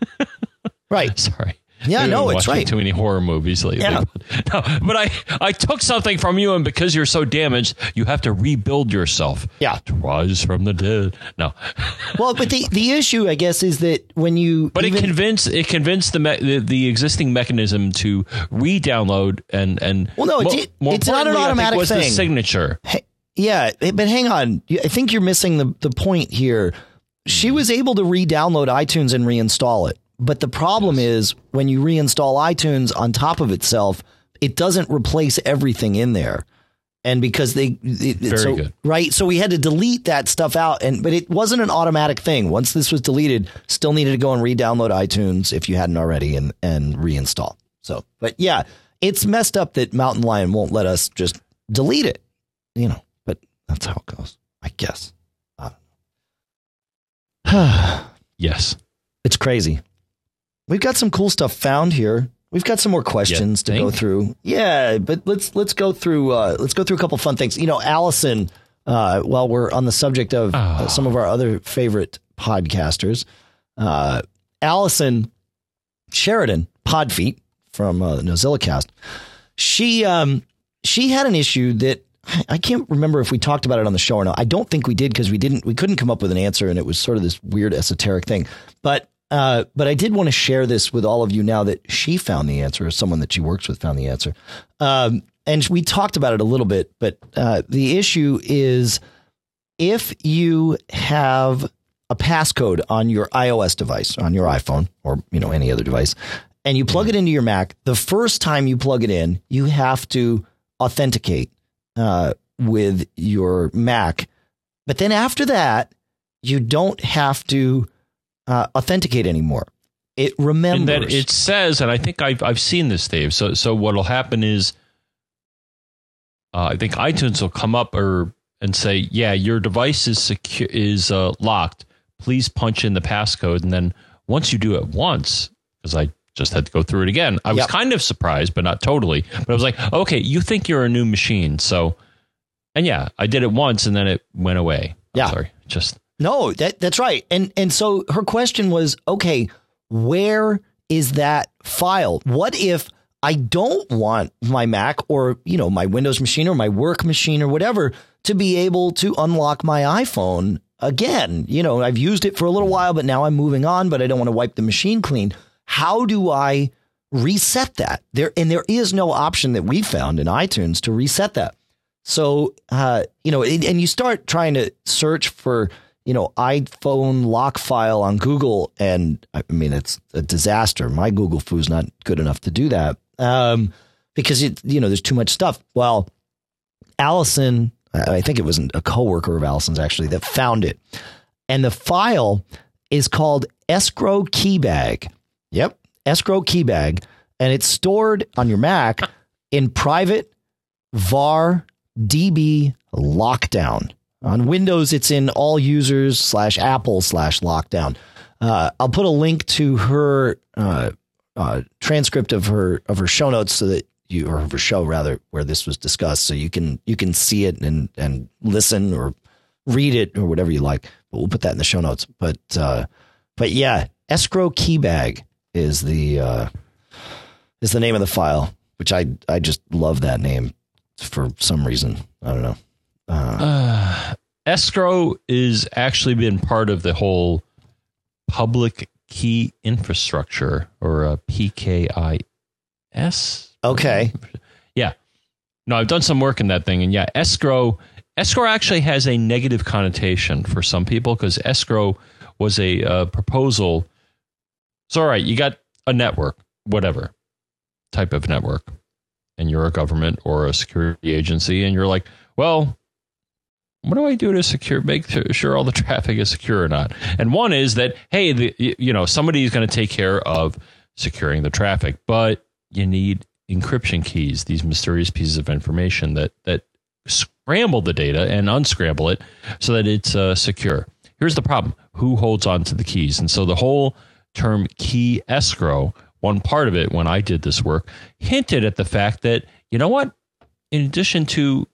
right. Sorry. Yeah, no, it's right. Too many horror movies lately. Yeah. No, but I, I took something from you, and because you're so damaged, you have to rebuild yourself. Yeah, to rise from the dead. No. well, but the the issue, I guess, is that when you but even, it convinced it convinced the, me, the, the existing mechanism to re-download and and well, no, it's, more it's not an automatic was thing. The signature. Hey, yeah, eh, but hang on. I think you're missing the the point here. She hmm. was able to re-download iTunes and reinstall it. But the problem yes. is when you reinstall iTunes on top of itself, it doesn't replace everything in there. and because they it, Very so, good. right so we had to delete that stuff out and but it wasn't an automatic thing once this was deleted still needed to go and re-download itunes if you hadn't already and and reinstall so but yeah it's messed up that mountain lion won't let us just delete it you know but that's how it goes i guess I don't know. Yes. it's crazy we've got some cool stuff found here We've got some more questions You to go through. Yeah, but let's let's go through uh, let's go through a couple fun things. You know, Allison. Uh, while we're on the subject of uh, Ah. some of our other favorite podcasters, uh, Allison Sheridan Podfeet from uh, NosillaCast. She um she had an issue that I can't remember if we talked about it on the show or not. I don't think we did because we didn't we couldn't come up with an answer and it was sort of this weird esoteric thing. But uh, but I did want to share this with all of you now that she found the answer, or someone that she works with found the answer. Um, and we talked about it a little bit, but uh, the issue is if you have a passcode on your iOS device, on your iPhone, or you know any other device, and you plug it into your Mac, the first time you plug it in, you have to authenticate uh, with your Mac. But then after that, you don't have to uh, authenticate anymore. It And remembers. then it says, and I think I've I've seen this, Dave. So so what'll happen is, uh, I think iTunes will come up or and say, yeah, your device is secure is uh, locked. Please punch in the passcode, and then once you do it once, because I just had to go through it again, I was Yep. kind of surprised, but not totally. But I was like, okay, you think you're a new machine, so. And yeah, I did it once, and then it went away. I'm Yeah. sorry, just No, that that's right. And and so her question was, okay, where is that file? What if I don't want my Mac or, you know, my Windows machine or my work machine or whatever to be able to unlock my iPhone again? You know, I've used it for a little while, but now I'm moving on, but I don't want to wipe the machine clean. How do I reset that? There and there is no option that we found in iTunes to reset that. So, uh, you know, and and you start trying to search for, you know, iPhone lock file on Google, and I mean, it's a disaster. My Google foo's not good enough to do that um, because it, you know, there's too much stuff. Well, Allison, I think it was a coworker of Allison's actually that found it, and the file is called escrow keybag. Yep, escrow keybag, and it's stored on your Mac in private var db lockdown on windows it's in all users slash apple slash lockdown. Uh, i'll put a link to her uh, uh, transcript of her of her show notes so that you or her show rather where this was discussed so you can you can see it and and listen or read it or whatever you like. But we'll put that in the show notes. But uh but yeah escrow keybag is the uh is the name of the file which i i just love that name for some reason. I don't know uh, Uh, escrow is actually been part of the whole public key infrastructure or a PKIS. okay Yeah. No, I've done some work in that thing, and yeah, escrow escrow actually has a negative connotation for some people because escrow was a uh, proposal. It's all right. You got a network, whatever type of network, and you're a government or a security agency, and you're like, well, what do I do to secure, make sure all the traffic is secure or not? And one is that, hey, the, you know, somebody's going to take care of securing the traffic, but you need encryption keys, these mysterious pieces of information that that scramble the data and unscramble it so that it's uh, secure. Here's the problem: who holds on to the keys? And so the whole term key escrow, one part of it, when I did this work, hinted at the fact that you know what, in addition to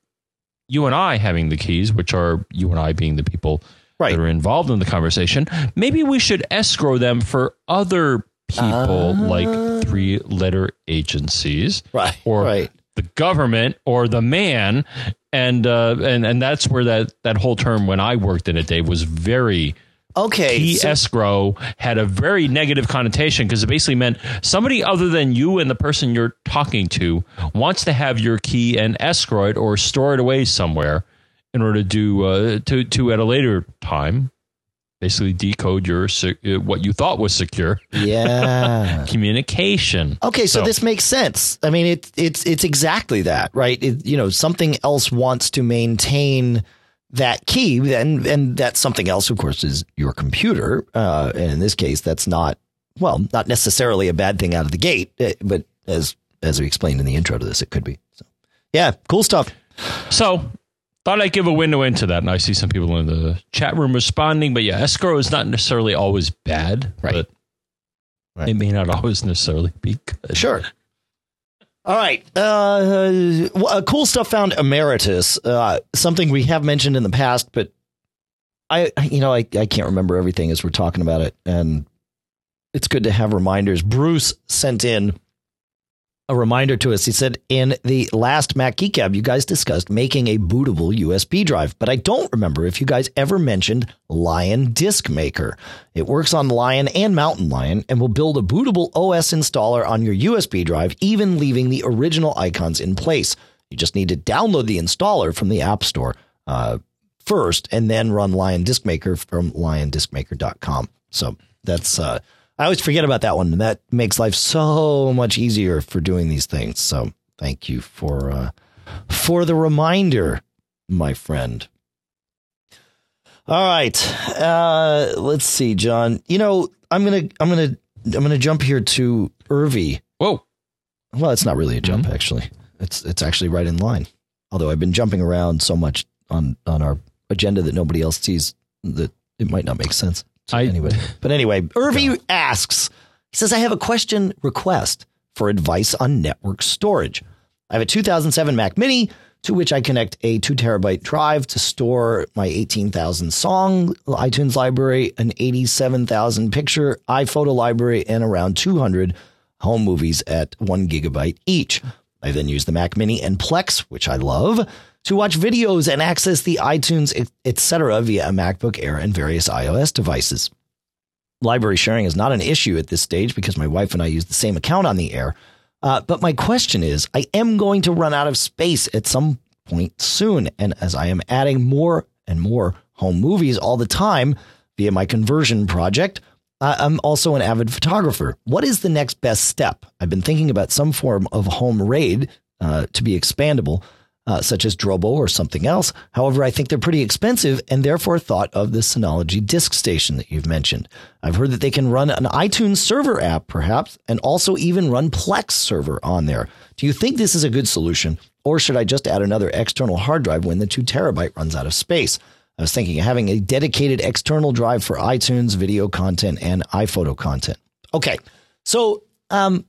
you and I having the keys, which are you and I being the people Right. that are involved in the conversation, maybe we should escrow them for other people Ah. like three letter agencies right or right the government or the man and uh and and that's where that that whole term when I worked in it Dave was very okay key so- escrow had a very negative connotation because it basically meant somebody other than you and the person you're talking to wants to have your key and escrow it or store it away somewhere in order to do uh, to to at a later time basically decode your uh, what you thought was secure. Yeah. Communication. Okay, so, so, this makes sense. I mean, it, it's it's exactly that, right? It, you know, something else wants to maintain that key, and and that something else, of course, is your computer. Uh, and in this case, that's not well, not necessarily a bad thing out of the gate, eh, but as as we explained in the intro to this, it could be. So, yeah, cool stuff. So thought I'd give a window into that, and I see some people in the chat room responding. But yeah, escrow is not necessarily always bad, right? But right. it may not always necessarily be good. Sure. All right. Uh, uh, cool stuff found emeritus. Uh, something we have mentioned in the past, but I, you know, I, I can't remember everything as we're talking about it, and it's good to have reminders. Bruce sent in a reminder to us. He said, in the last Mac Geek Gab, you guys discussed making a bootable USB drive, but I don't remember if you guys ever mentioned Lion Disk Maker. It works on Lion and Mountain Lion and will build a bootable OS installer on your USB drive, even leaving the original icons in place. You just need to download the installer from the App Store uh, first and then run Lion Disk Maker from liondiskmaker.com. So that's uh, I always forget about that one. That makes life so much easier for doing these things. So thank you for uh, for the reminder, my friend. All right. Uh, let's see, John. You know, I'm gonna I'm gonna I'm gonna jump here to Irvi. Whoa. Well, it's not really a jump, mm-hmm. actually. It's it's actually right in line. Although I've been jumping around so much on on our agenda that nobody else sees that it might not make sense. I, anyway, but anyway, Irvi yeah. asks, he says, I have a question request for advice on network storage. I have a 2007 Mac Mini to which I connect a two terabyte drive to store my 18,000 song iTunes library, an 87,000 picture iPhoto library, and around 200 home movies at one gigabyte each. I then use the Mac Mini and Plex, which I love, to watch videos and access the iTunes, etc., via a MacBook Air and various iOS devices. Library sharing is not an issue at this stage because my wife and I use the same account on the Air. Uh, but my question is I am going to run out of space at some point soon. And as I am adding more and more home movies all the time via my conversion project, I'm also an avid photographer. What is the next best step? I've been thinking about some form of home RAID uh, to be expandable, uh, such as Drobo or something else. However, I think they're pretty expensive and therefore thought of the Synology disk station that you've mentioned. I've heard that they can run an iTunes server app, perhaps, and also even run Plex server on there. Do you think this is a good solution, or should I just add another external hard drive when the two terabyte runs out of space? I was thinking of having a dedicated external drive for iTunes video content and iPhoto content. Okay. So, um,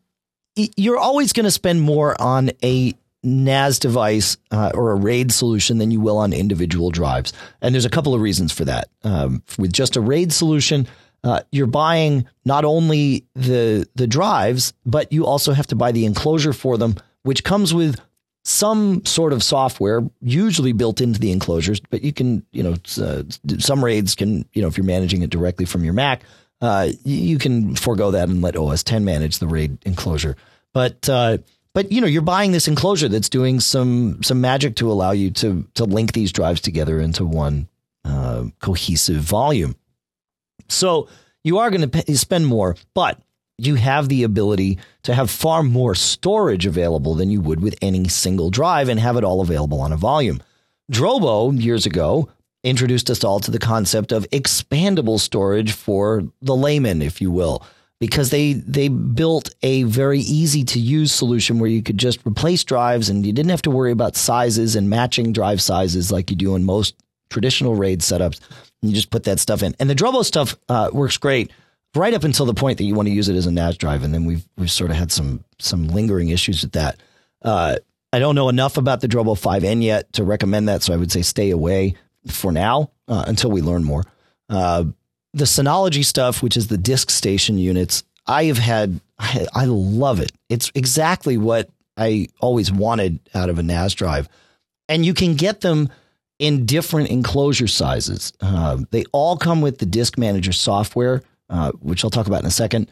you're always going to spend more on a NAS device uh, or a RAID solution than you will on individual drives. And there's a couple of reasons for that. Um, with just a RAID solution, uh, you're buying not only the the drives, but you also have to buy the enclosure for them, which comes with some sort of software, usually built into the enclosures, but you can, you know, uh, some RAIDs can, you know, if you're managing it directly from your Mac, uh, you can forego that and let OS 10 manage the RAID enclosure. But, uh, but you know, you're buying this enclosure that's doing some some magic to allow you to to link these drives together into one uh, cohesive volume. So you are going to spend more, but you have the ability to have far more storage available than you would with any single drive and have it all available on a volume. Drobo, years ago, introduced us all to the concept of expandable storage for the layman, if you will, because they, they built a very easy to use solution where you could just replace drives and you didn't have to worry about sizes and matching drive sizes like you do in most traditional RAID setups. You just put that stuff in. And the Drobo stuff uh, works great right up until the point that you want to use it as a NAS drive, and then we've we've sort of had some some lingering issues with that. Uh, I don't know enough about the Drobo 5N yet to recommend that, so I would say stay away for now uh, until we learn more. Uh, the Synology stuff, which is the disk station units, I have had. I, love it. It's exactly what I always wanted out of a NAS drive, and you can get them in different enclosure sizes. Uh, they all come with the Disk Manager software, uh, which I'll talk about in a second.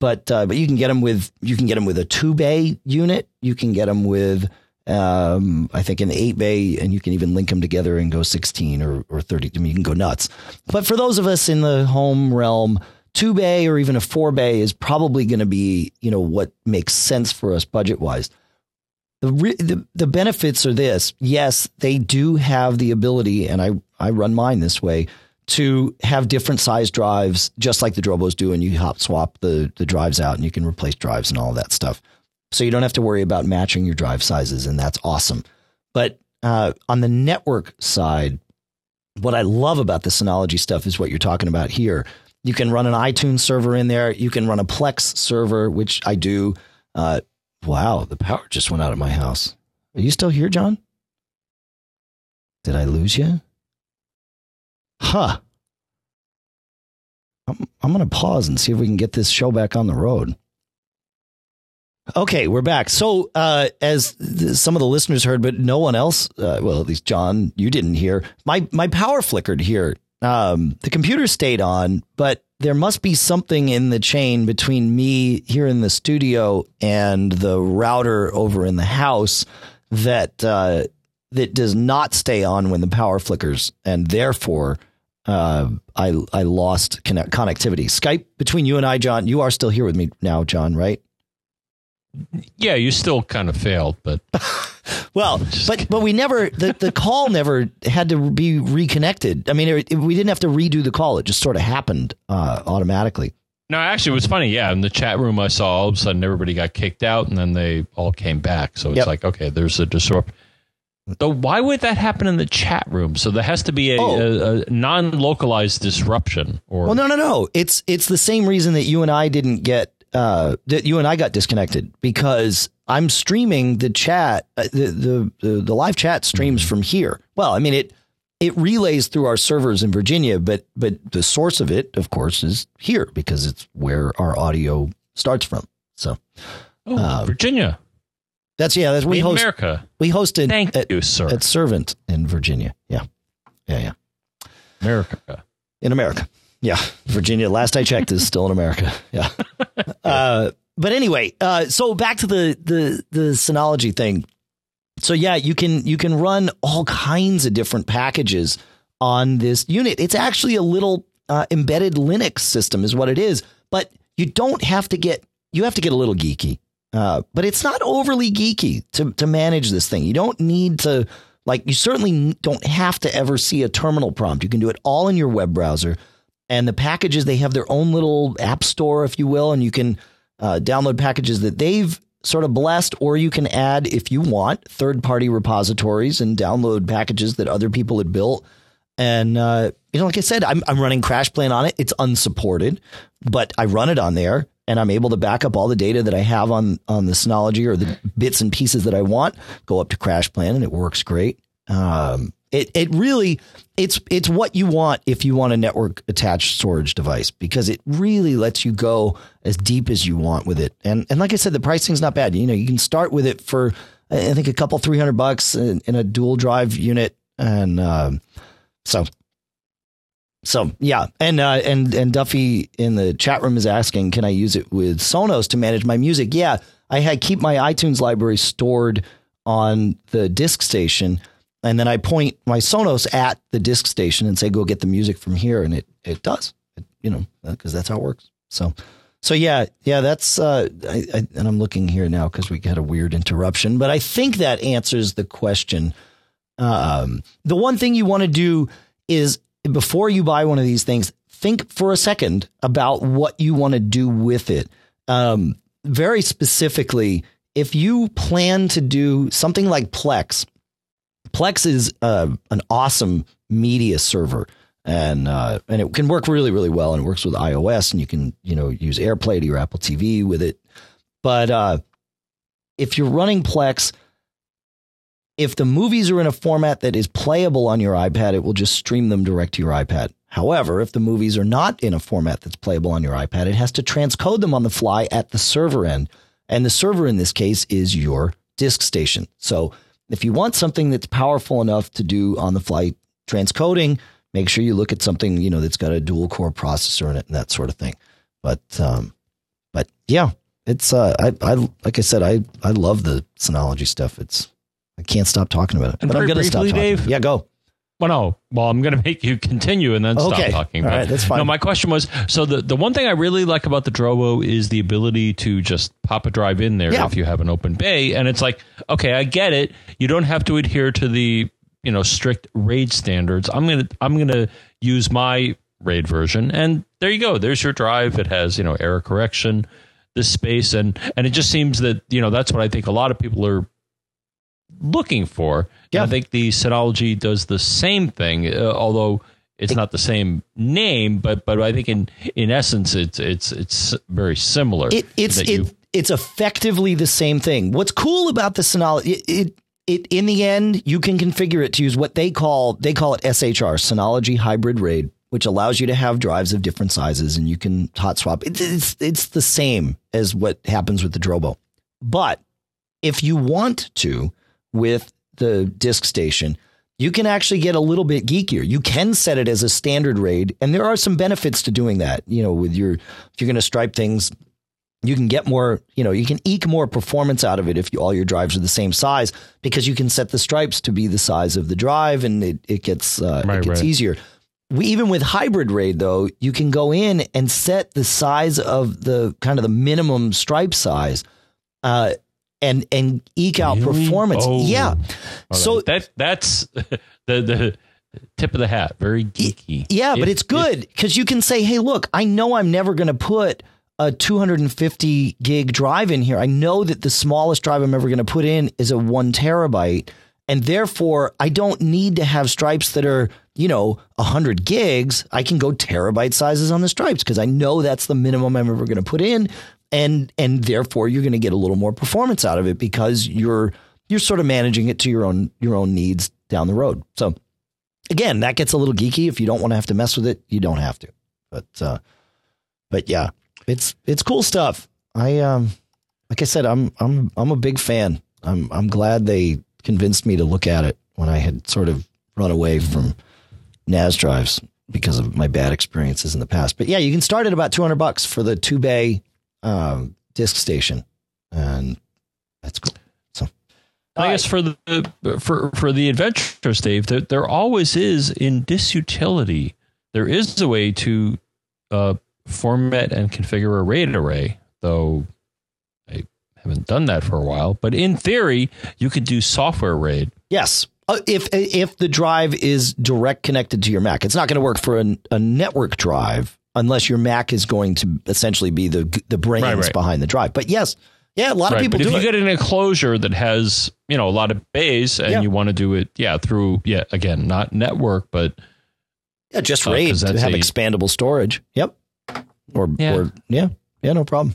But uh, but you can get them with you can get them with a two bay unit. You can get them with Um, I think in the eight bay, and you can even link them together and go 16 or, or 30. I mean, you can go nuts. But for those of us in the home realm, two bay or even a four bay is probably going to be, you know, what makes sense for us budget wise. The, the the benefits are this. Yes, they do have the ability, and I I run mine this way to have different size drives, just like the Drobos do, and you hot swap the the drives out, and you can replace drives and all that stuff. So you don't have to worry about matching your drive sizes, and that's awesome. But uh, on the network side, what I love about the Synology stuff is what you're talking about here. You can run an iTunes server in there. You can run a Plex server, which I do. Uh, wow, the power just went out of my house. Are you still here, John? Did I lose you? Huh. I'm, I'm going to pause and see if we can get this show back on the road. Okay, we're back. So, uh, as th- some of the listeners heard, but no one else, uh, well, at least John, you didn't hear. My my power flickered here. Um, the computer stayed on, but there must be something in the chain between me here in the studio and the router over in the house that uh, that does not stay on when the power flickers, and therefore uh, I I lost connect- connectivity. Skype between you and I, John. You are still here with me now, John, right? Yeah, you still kind of failed, but well, but but we never the, the call never had to be reconnected. I mean, it, it, we didn't have to redo the call; it just sort of happened uh, automatically. No, actually, it was funny. Yeah, in the chat room, I saw all of a sudden everybody got kicked out, and then they all came back. So it's yep. like, okay, there's a disrupt. Though, why would that happen in the chat room? So there has to be a, oh. a, a non-localized disruption. Or well, no, no, no. It's it's the same reason that you and I didn't get uh, that you and I got disconnected because I'm streaming the chat. Uh, the, the, the the live chat streams mm-hmm. from here. Well, I mean it it relays through our servers in Virginia, but but the source of it, of course, is here because it's where our audio starts from. So, oh, um, Virginia. That's yeah. That's we host America. We hosted Thank at, you, sir. at ServInt in Virginia. Yeah, yeah, yeah. America in America. Yeah, Virginia. Last I checked, is still in America. Yeah. Uh, but anyway, uh, so back to the the the Synology thing. So yeah, you can you can run all kinds of different packages on this unit. It's actually a little uh, embedded Linux system, is what it is. But you don't have to get you have to get a little geeky. Uh, but it's not overly geeky to to manage this thing. You don't need to like you certainly don't have to ever see a terminal prompt. You can do it all in your web browser and the packages they have their own little app store, if you will, and you can uh, download packages that they've sort of blessed, or you can add, if you want, third party repositories and download packages that other people had built. And uh, you know, like I said, I'm I'm running CrashPlan on it. It's unsupported, but I run it on there, and I'm able to back up all the data that I have on on the Synology or the bits and pieces that I want. Go up to CrashPlan, and it works great. Um, it it really it's it's what you want if you want a network attached storage device because it really lets you go as deep as you want with it. And and like I said, the pricing's not bad. You know, you can start with it for I think a couple three hundred bucks in, in, a dual drive unit, and um, so so yeah, and uh, and and Duffy in the chat room is asking, can I use it with Sonos to manage my music? Yeah, I had keep my iTunes library stored on the disk station and then I point my Sonos at the disk station and say, "Go get the music from here," and it it does, it, you know, because that's how it works. So, so yeah, yeah, that's uh, I, I, and I'm looking here now because we had a weird interruption, but I think that answers the question. Um, the one thing you want to do is before you buy one of these things, think for a second about what you want to do with it. Um, very specifically, if you plan to do something like Plex, Plex is uh, an awesome media server, and uh, and it can work really really well, and it works with iOS, and you can you know use AirPlay to your Apple TV with it. But uh, if you're running Plex, if the movies are in a format that is playable on your iPad, it will just stream them direct to your iPad. However, if the movies are not in a format that's playable on your iPad, it has to transcode them on the fly at the server end. And the server in this case is your disk station. So if you want something that's powerful enough to do on the fly transcoding, make sure you look at something, you know, that's got a dual core processor in it and that sort of thing. But, um, but yeah, it's, uh, I, I, like I said, I, I love the Synology stuff. It's, I can't stop talking about it. And but I'm going to stop talking. Dave, Yeah, go. Well, no. Well, I'm going to make you continue and then stop Okay. talking. All But right, that's fine. No, my question was so the, the one thing I really like about the Drobo is the ability to just pop a drive in there Yeah. if you have an open bay. And it's like, okay, I get it. You don't have to adhere to the you know strict RAID standards. I'm gonna I'm gonna use my RAID version, and there you go. There's your drive. It has you know error correction, this space, and and it just seems that you know that's what I think a lot of people are looking for. Yeah. I think the Synology does the same thing, uh, although it's not the same name, but but I think in in essence it's it's it's very similar. It, it's it, you- it's effectively the same thing. What's cool about the Synology, it, it it in the end you can configure it to use what they call they call it SHR Synology Hybrid RAID, which allows you to have drives of different sizes and you can hot swap. It, it's it's the same as what happens with the Drobo, but if you want to with the disk station. You can actually get a little bit geekier. You can set it as a standard RAID, and there are some benefits to doing that. You know, with your if you're going to stripe things you can get more, you know, you can eke more performance out of it if you, all your drives are the same size because you can set the stripes to be the size of the drive and it, it gets uh, Right, it gets right. easier. We even with hybrid RAID though, you can go in and set the size of the kind of the minimum stripe size, uh, and and eke out Really? performance. Oh. Yeah. All so right. that that's the the tip of the hat. Very geeky. Yeah, but it's good because you can say, hey, look, I know I'm never going to put a 250 gig drive in here. I know that the smallest drive I'm ever going to put in is a one terabyte. And therefore, I don't need to have stripes that are, you know, 100 gigs. I can go terabyte sizes on the stripes because I know that's the minimum I'm ever going to put in. And and therefore, you're going to get a little more performance out of it because you're you're sort of managing it to your own your own needs down the road. So again, that gets a little geeky. If you don't want to have to mess with it, you don't have to. But uh, but yeah, it's it's cool stuff. I um like I said, I'm I'm I'm a big fan. I'm I'm glad they convinced me to look at it when I had sort of run away from NAS drives because of my bad experiences in the past. But yeah, you can start at about 200 bucks for the two bay um, disk station, and that's cool. So I guess for the for for the adventures, Dave, there, there always is in Disk Utility. There is a way to uh, format and configure a RAID array, though I haven't done that for a while. But in theory, you could do software RAID. Yes. Uh, if if the drive is direct connected to your Mac, it's not going to work for an, a network drive unless your Mac is going to essentially be the the brains Right, right. behind the drive. But yes, yeah, a lot of people but if do you it. get an enclosure that has you know a lot of bays and Yeah. you want to do it, yeah, through yeah again not network, but yeah, just uh, RAID to have a- expandable storage. Yep. Or Yeah. or yeah, yeah, no problem.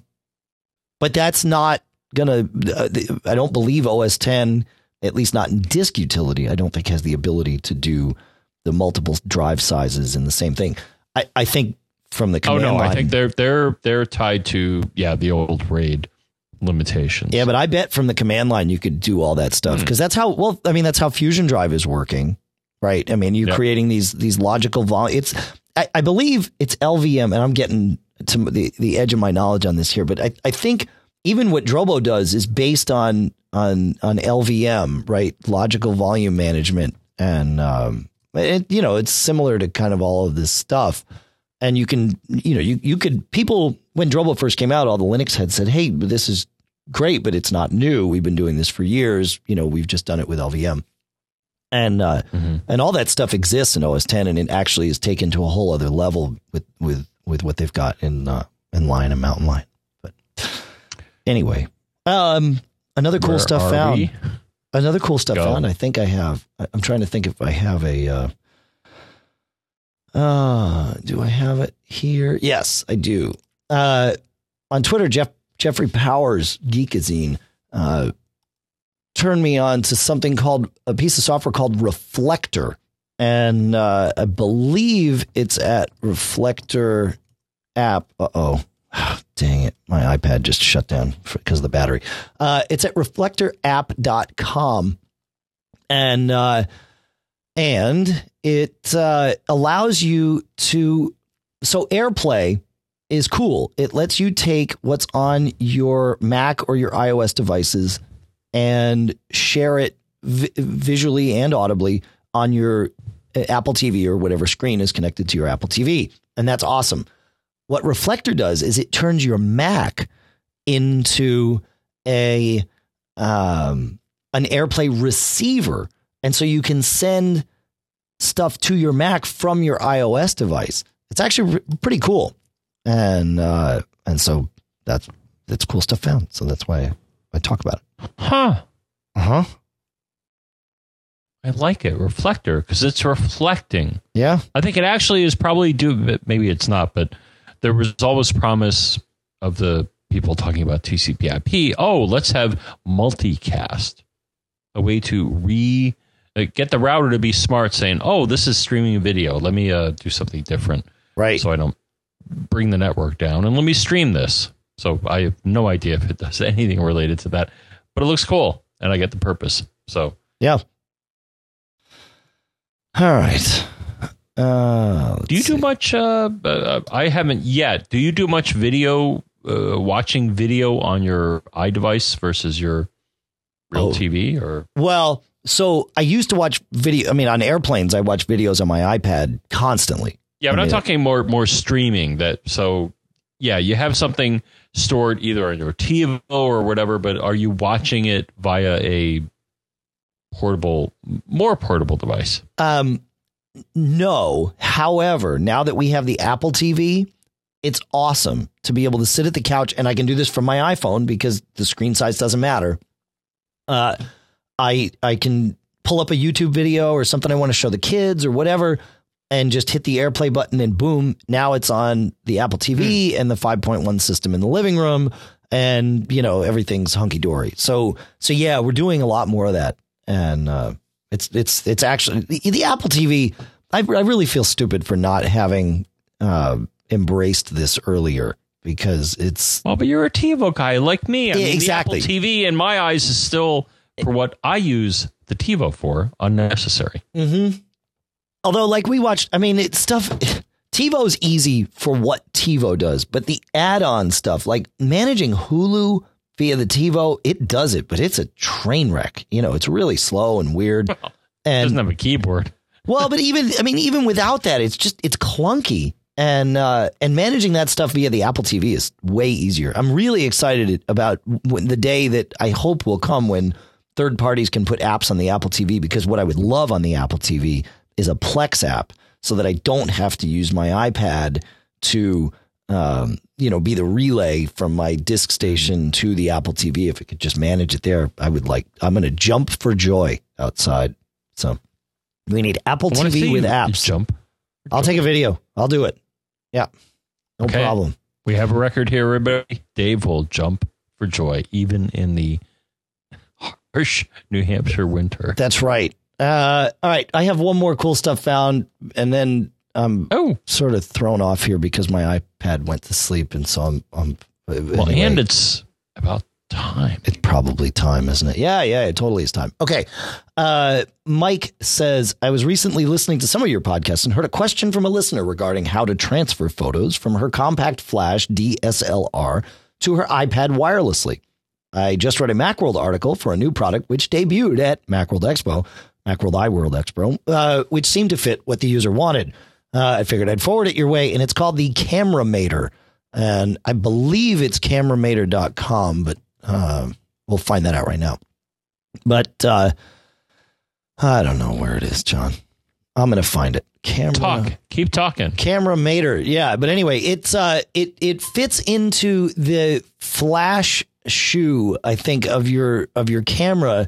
But that's not gonna. Uh, the- I don't believe OS 10, at least not in disk utility. I don't think has the ability to do the multiple drive sizes in the same thing. I, I think from the command oh no, line, I think they're they're they're tied to yeah the old RAID limitations. Yeah, but I bet from the command line you could do all that stuff because that's how. Well, I mean, that's how Fusion Drive is working, right? I mean, you're Yep. creating these these logical vol. It's I, I believe it's LVM, and I'm getting to the the edge of my knowledge on this here, but I I think even what Drobo does is based on on on LVM, right? Logical volume management, and um, it, you know, it's similar to kind of all of this stuff and you can you know you you could people when Drobo first came out all the Linux heads said hey this is great but it's not new we've been doing this for years you know we've just done it with LVM and uh, Mhm. and all that stuff exists in OS 10 and it actually is taken to a whole other level with with with what they've got in uh, in Lion and Mountain Lion but anyway um another cool Where stuff found we? another cool stuff Go. found. I think I have. I'm trying to think if I have a. Uh, uh, do I have it here? Yes, I do. Uh, on Twitter, Jeff Jeffrey Powers Geekazine uh, turned me on to something called a piece of software called Reflector, and uh, I believe it's at Reflector app. Uh oh. Dang it. My iPad just shut down because of the battery. Uh, it's at reflectorapp.com. And, uh, and it uh, allows you to. So, AirPlay is cool. It lets you take what's on your Mac or your iOS devices and share it vi- visually and audibly on your uh, Apple TV or whatever screen is connected to your Apple TV. And that's awesome. What Reflector does is it turns your Mac into a um, an AirPlay receiver, and so you can send stuff to your Mac from your iOS device. It's actually pretty cool, and uh, and so that's that's cool stuff found. So that's why I talk about it. Huh. Uh huh. I like it. Reflector, because it's reflecting. Yeah. I think it actually is probably do. Maybe it's not, but there was always promise of the people talking about TCP/IP. Oh, let's have multicast, a way to re get the router to be smart, saying, "Oh, this is streaming video. Let me uh, do something different, Right. so I don't bring the network down, and let me stream this." So I have no idea if it does anything related to that, but it looks cool, and I get the purpose. So yeah. All right. Uh, Do you let's do much? Uh, uh, I haven't yet. Do you do much video, uh, watching video on your iDevice versus your real Oh. TV? Or Well, so I used to watch video. I mean, on airplanes, I watch videos on my iPad constantly. yeah, but I I'm mean- talking more more streaming. That so yeah, you have something stored either on your TiVo or whatever. But are you watching it via a portable, more portable device? Um, no. However, now that we have the Apple TV, it's awesome to be able to sit at the couch, and I can do this from my iPhone because the screen size doesn't matter. Uh, I I can pull up a YouTube video or something I want to show the kids or whatever, and just hit the AirPlay button, and boom, now it's on the Apple TV and the 5.1 system in the living room, and you know everything's hunky dory. So so yeah, we're doing a lot more of that, and uh, it's it's it's actually the, the Apple TV. I, I really feel stupid for not having uh, embraced this earlier because it's Well, but you're a TiVo guy like me. I Yeah, mean, exactly. The Apple TV in my eyes is still for what I use the TiVo for unnecessary. Mm-hmm. Although, like we watched, I mean, it's stuff. TiVo's easy for what TiVo does, but the add-on stuff, like managing Hulu via the TiVo, it does it, but it's a train wreck. You know, it's really slow and weird. It And doesn't have a keyboard. well, but even I mean, even without that, it's just it's clunky. And uh, and managing that stuff via the Apple TV is way easier. I'm really excited about the day that I hope will come when third parties can put apps on the Apple TV. Because what I would love on the Apple TV is a Plex app, so that I don't have to use my iPad to um, you know be the relay from my disk station to the Apple TV. If it could just manage it there, I would like. I'm going to jump for joy outside. So we need Apple I wanna see TV with apps. Jump. I'll take a video. I'll do it. Yeah. No Okay. problem. We have a record here, everybody. Dave will jump for joy, even in the harsh New Hampshire winter. That's right. Uh, all right. I have one more cool stuff found, and then I'm Oh, sort of thrown off here because my iPad went to sleep, and so I'm. I'm well, and it's about time. it's probably time, isn't it? Yeah, yeah, it totally is time. Okay. Uh, Mike says, I was recently listening to some of your podcasts and heard a question from a listener regarding how to transfer photos from her compact flash DSLR to her iPad wirelessly. I just read a Macworld article for a new product which debuted at Macworld Expo, Macworld iWorld Expo, uh, which seemed to fit what the user wanted. Uh, I figured I'd forward it your way, and it's called the Cameramator. And I believe it's cameramator.com, but uh, we'll find that out right now. But uh, I don't know where it is, John. I'm going to find it. Camera Talk. Keep talking. camera mater yeah but anyway it's uh it it fits into the flash shoe i think of your of your camera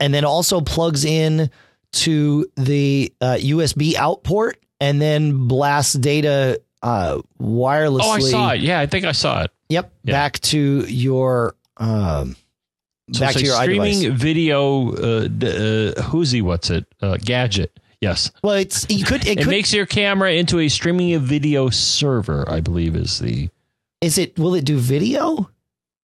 and then also plugs in to the uh, usb out port and then blasts data uh wirelessly Oh, I saw it. Yeah, I think I saw it. yep Yeah. back to your um So back to your streaming video. Uh, d- uh, who's What's it? Uh, gadget. Yes. well it's you could it, It could makes your camera into a streaming video server. I believe is the. is it will it do video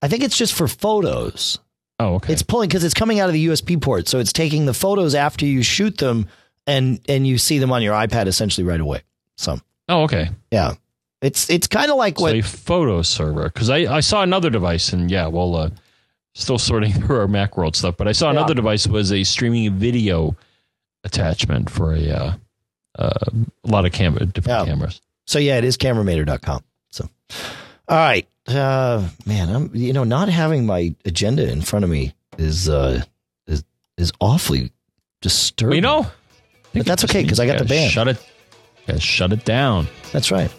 i think it's just for photos Oh, okay. It's pulling because it's coming out of the USB port, so it's taking the photos after you shoot them, and and you see them on your iPad essentially right away. So oh, okay. yeah, it's it's kind of like So what a photo server because I, I saw another device and yeah, we'll uh, Still sorting through our Macworld stuff, but I saw another device was a streaming video attachment for a uh, uh, a lot of cam- different Yeah. cameras. So yeah, it is cameramator.com. So, all right, uh, man, I'm you know not having my agenda in front of me is uh, is is awfully disturbing. Well, you know, But that's okay because I got the band. Shut it. gotta shut it down. That's right.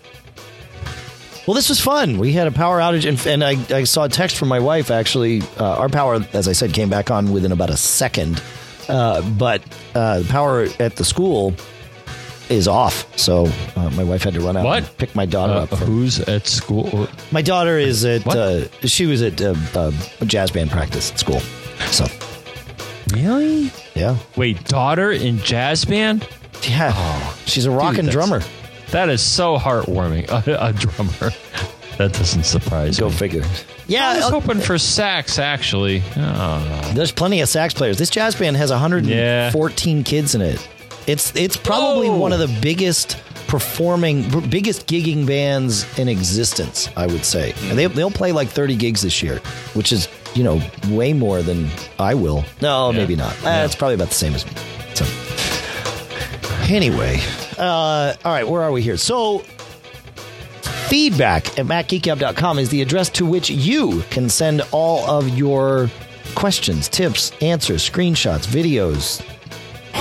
Well, this was fun. We had a power outage, and, and I, I saw a text from my wife. Actually, uh, our power, as I said, came back on within about a second. Uh, but uh, the power at the school is off, so uh, my wife had to run out What? and pick my daughter Uh, up. From, who's at school? my daughter is at uh, she was at uh, uh, jazz band practice at school. So Really? yeah, Wait, daughter in jazz band? yeah, she's a rockin' that's- drummer. That is so heartwarming. A, a drummer. That doesn't surprise Go me. figure. Yeah, I was uh, hoping for sax, actually. Oh. There's plenty of sax players. This jazz band has 114 kids in it. It's it's probably Whoa. one of the biggest performing, biggest gigging bands in existence. I would say and they they'll play like 30 gigs this year, which is you know way more than I will. No, Yeah. maybe not. Uh, it's probably about the same as me. So anyway, uh, all right, where are we here? So feedback at macgeekgab.com is the address to which you can send all of your questions, tips, answers, screenshots, videos,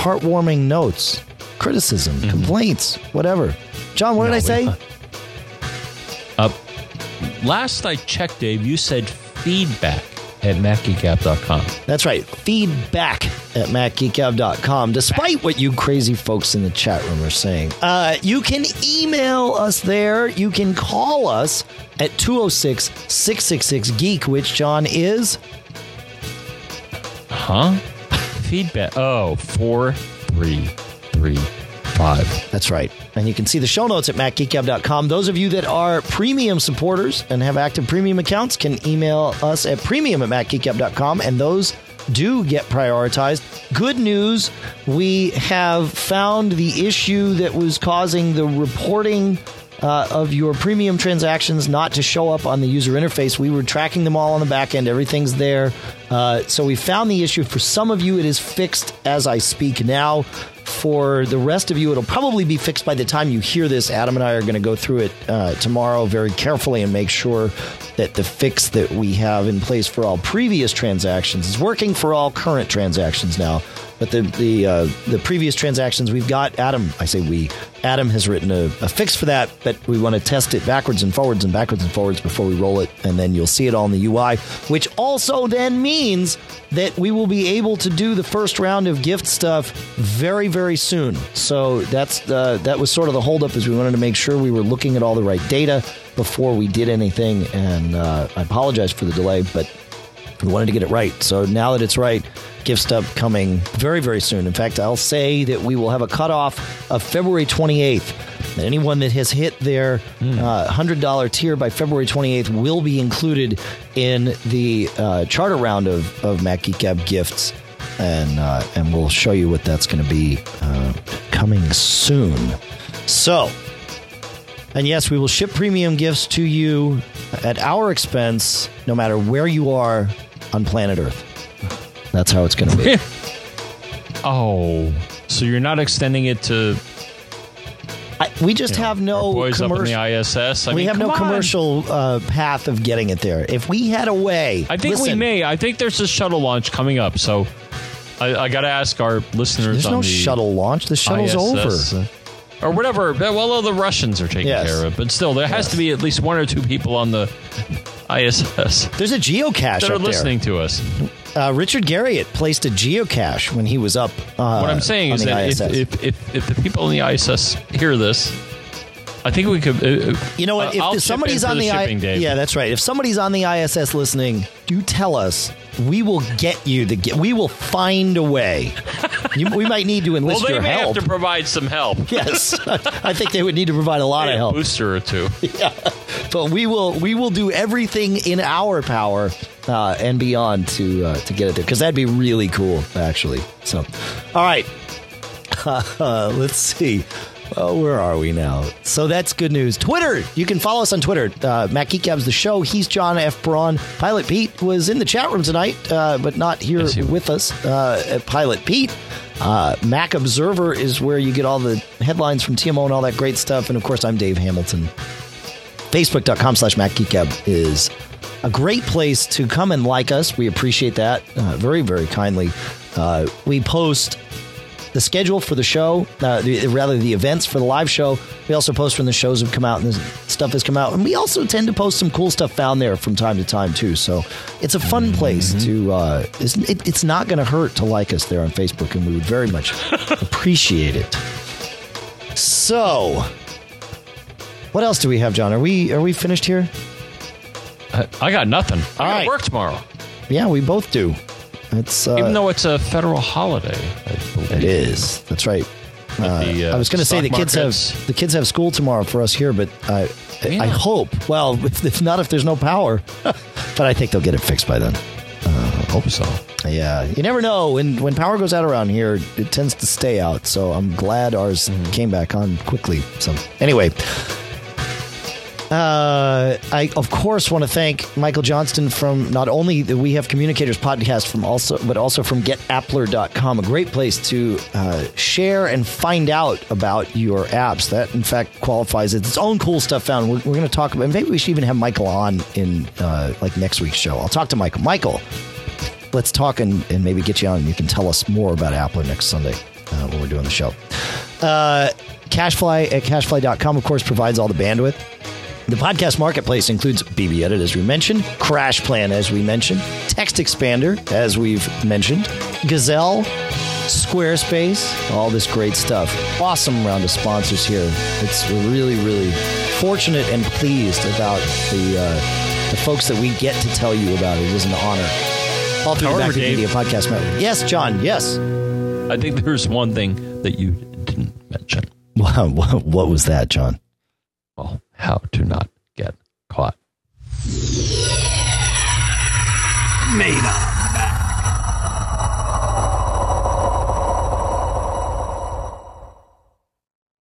heartwarming notes, criticism, complaints, whatever. John, what did I say? Uh, last I checked, Dave, you said feedback at macgeekgap.com. That's right. Feedback at macgeekgab.com, despite what you crazy folks in the chat room are saying. Uh, you can email us there. You can call us at 206 666 Geek, which, John, is Huh? Feedback. Oh, four, three, three, five. That's right. And you can see the show notes at macgeekgab.com. Those of you that are premium supporters and have active premium accounts can email us at premium at macgeekgab.com, and those do get prioritized. Good news we have found the issue that was causing the reporting. Uh, of your premium transactions not to show up on the user interface. We were tracking them all on the back end. Everything's there. Uh, so we found the issue. For some of you, it is fixed as I speak now. For the rest of you, it'll probably be fixed by the time you hear this. Adam and I are going to go through it uh, tomorrow very carefully and make sure that the fix that we have in place for all previous transactions is working for all current transactions now. But the the uh, the previous transactions we've got, Adam, I say we, Adam has written a, a fix for that, but we want to test it backwards and forwards and backwards and forwards before we roll it, and then you'll see it all in the UI, which also then means that we will be able to do the first round of gift stuff very very soon. So that's uh, that was sort of the holdup, is we wanted to make sure we were looking at all the right data before we did anything, and uh, I apologize for the delay, but we wanted to get it right. So now that it's right, gift stuff coming very, very soon. In fact, I'll say that we will have a cutoff of February 28th. And anyone that has hit their uh, $100 tier by February 28th will be included in the uh, charter round of, of Mac Geek Gab gifts. And, uh, and we'll show you what that's going to be uh, coming soon. So, and yes, we will ship premium gifts to you at our expense, no matter where you are on planet Earth. That's how it's going to be. Oh, so you're not extending it to I, we just have no boys up in commercial. the ISS? I we mean, have no on. commercial uh, path of getting it there. If we had a way, I think we may. I think there's a shuttle launch coming up, so I, I got to ask our listeners. There's on no the shuttle launch. The shuttle's ISS, over. or whatever. Well, the Russians are taking Yes. care of it, but still, there has to be at least one or two people on the ISS There's a geocache that are listening to us. Uh, Richard Garriott placed a geocache when he was up. Uh, What I'm saying on is that if, if, if, if the people in the ISS hear this, I think we could. Uh, You know what? uh, If I'll the- chip somebody's on the, the, I- shipping, yeah, that's right. If somebody's on the ISS listening, do tell us. We will get you the. Get, we will find a way. You, we might need to well, enlist they your may help. have to provide some help. yes, I think they would need to provide a lot of A help. booster or two. Yeah, But we will. We will do everything in our power uh, and beyond to uh, to get it there because that'd be really cool, actually. So, all right. Uh, let's see. Oh, where are we now? So that's good news. Twitter, you can follow us on Twitter. Uh, Mac Geek Gab's the show. He's John F. Braun. Pilot Pete was in the chat room tonight, uh, but not here Yes, he was. with us. Uh, at Pilot Pete. Uh, Mac Observer is where you get all the headlines from TMO and all that great stuff. And of course, I'm Dave Hamilton. Facebook.com slash Mac Geek Gab is a great place to come and like us. We appreciate that uh, very, very kindly. Uh, we post the schedule for the show, uh, the, rather the events for the live show. We also post when the shows have come out and the stuff has come out, and we also tend to post some cool stuff found there from time to time too. So it's a fun place to. Uh, it's, it, it's not going to hurt to like us there on Facebook, and we would very much appreciate it. So, what else do we have, John? Are we are we finished here? I, I got nothing. I All got right. work tomorrow, Yeah, we both do. It's uh, even though it's a federal holiday. It is. That's right. Uh, the, uh, I was going to say the kids markets. have the kids have school tomorrow for us here, but I I hope. Well, if, if not, if there's no power, but I think they'll get it fixed by then. I hope so. Yeah, you never know. When when power goes out around here, it tends to stay out. So I'm glad ours Mm-hmm. came back on quickly. So anyway, uh, I of course want to thank Michael Johnston from not only the We Have Communicators podcast from also, but also from GetAppler.com, a great place to uh, share and find out about your apps. That in fact qualifies its own cool stuff found. We're, we're going to talk about. Maybe we should even have Michael on in uh, like next week's show. I'll talk to Michael. Michael let's talk and, and maybe get you on and you can tell us more about Appler next Sunday uh, when we're doing the show. Uh, CacheFly at cachefly.com, of course, provides all the bandwidth. The podcast marketplace includes BBEdit, as we mentioned, CrashPlan, as we mentioned, TextExpander, as we've mentioned, Gazelle, Squarespace, all this great stuff. Awesome round of sponsors here. It's we're really, really fortunate and pleased about the uh, the folks that we get to tell you about. It is an honor. All through the However, Back to Dave- Media Podcast Network. Yes, John. Yes. I think there's one thing that you didn't mention. Wow. What, what was that, John? Well, how to not get caught. Made up.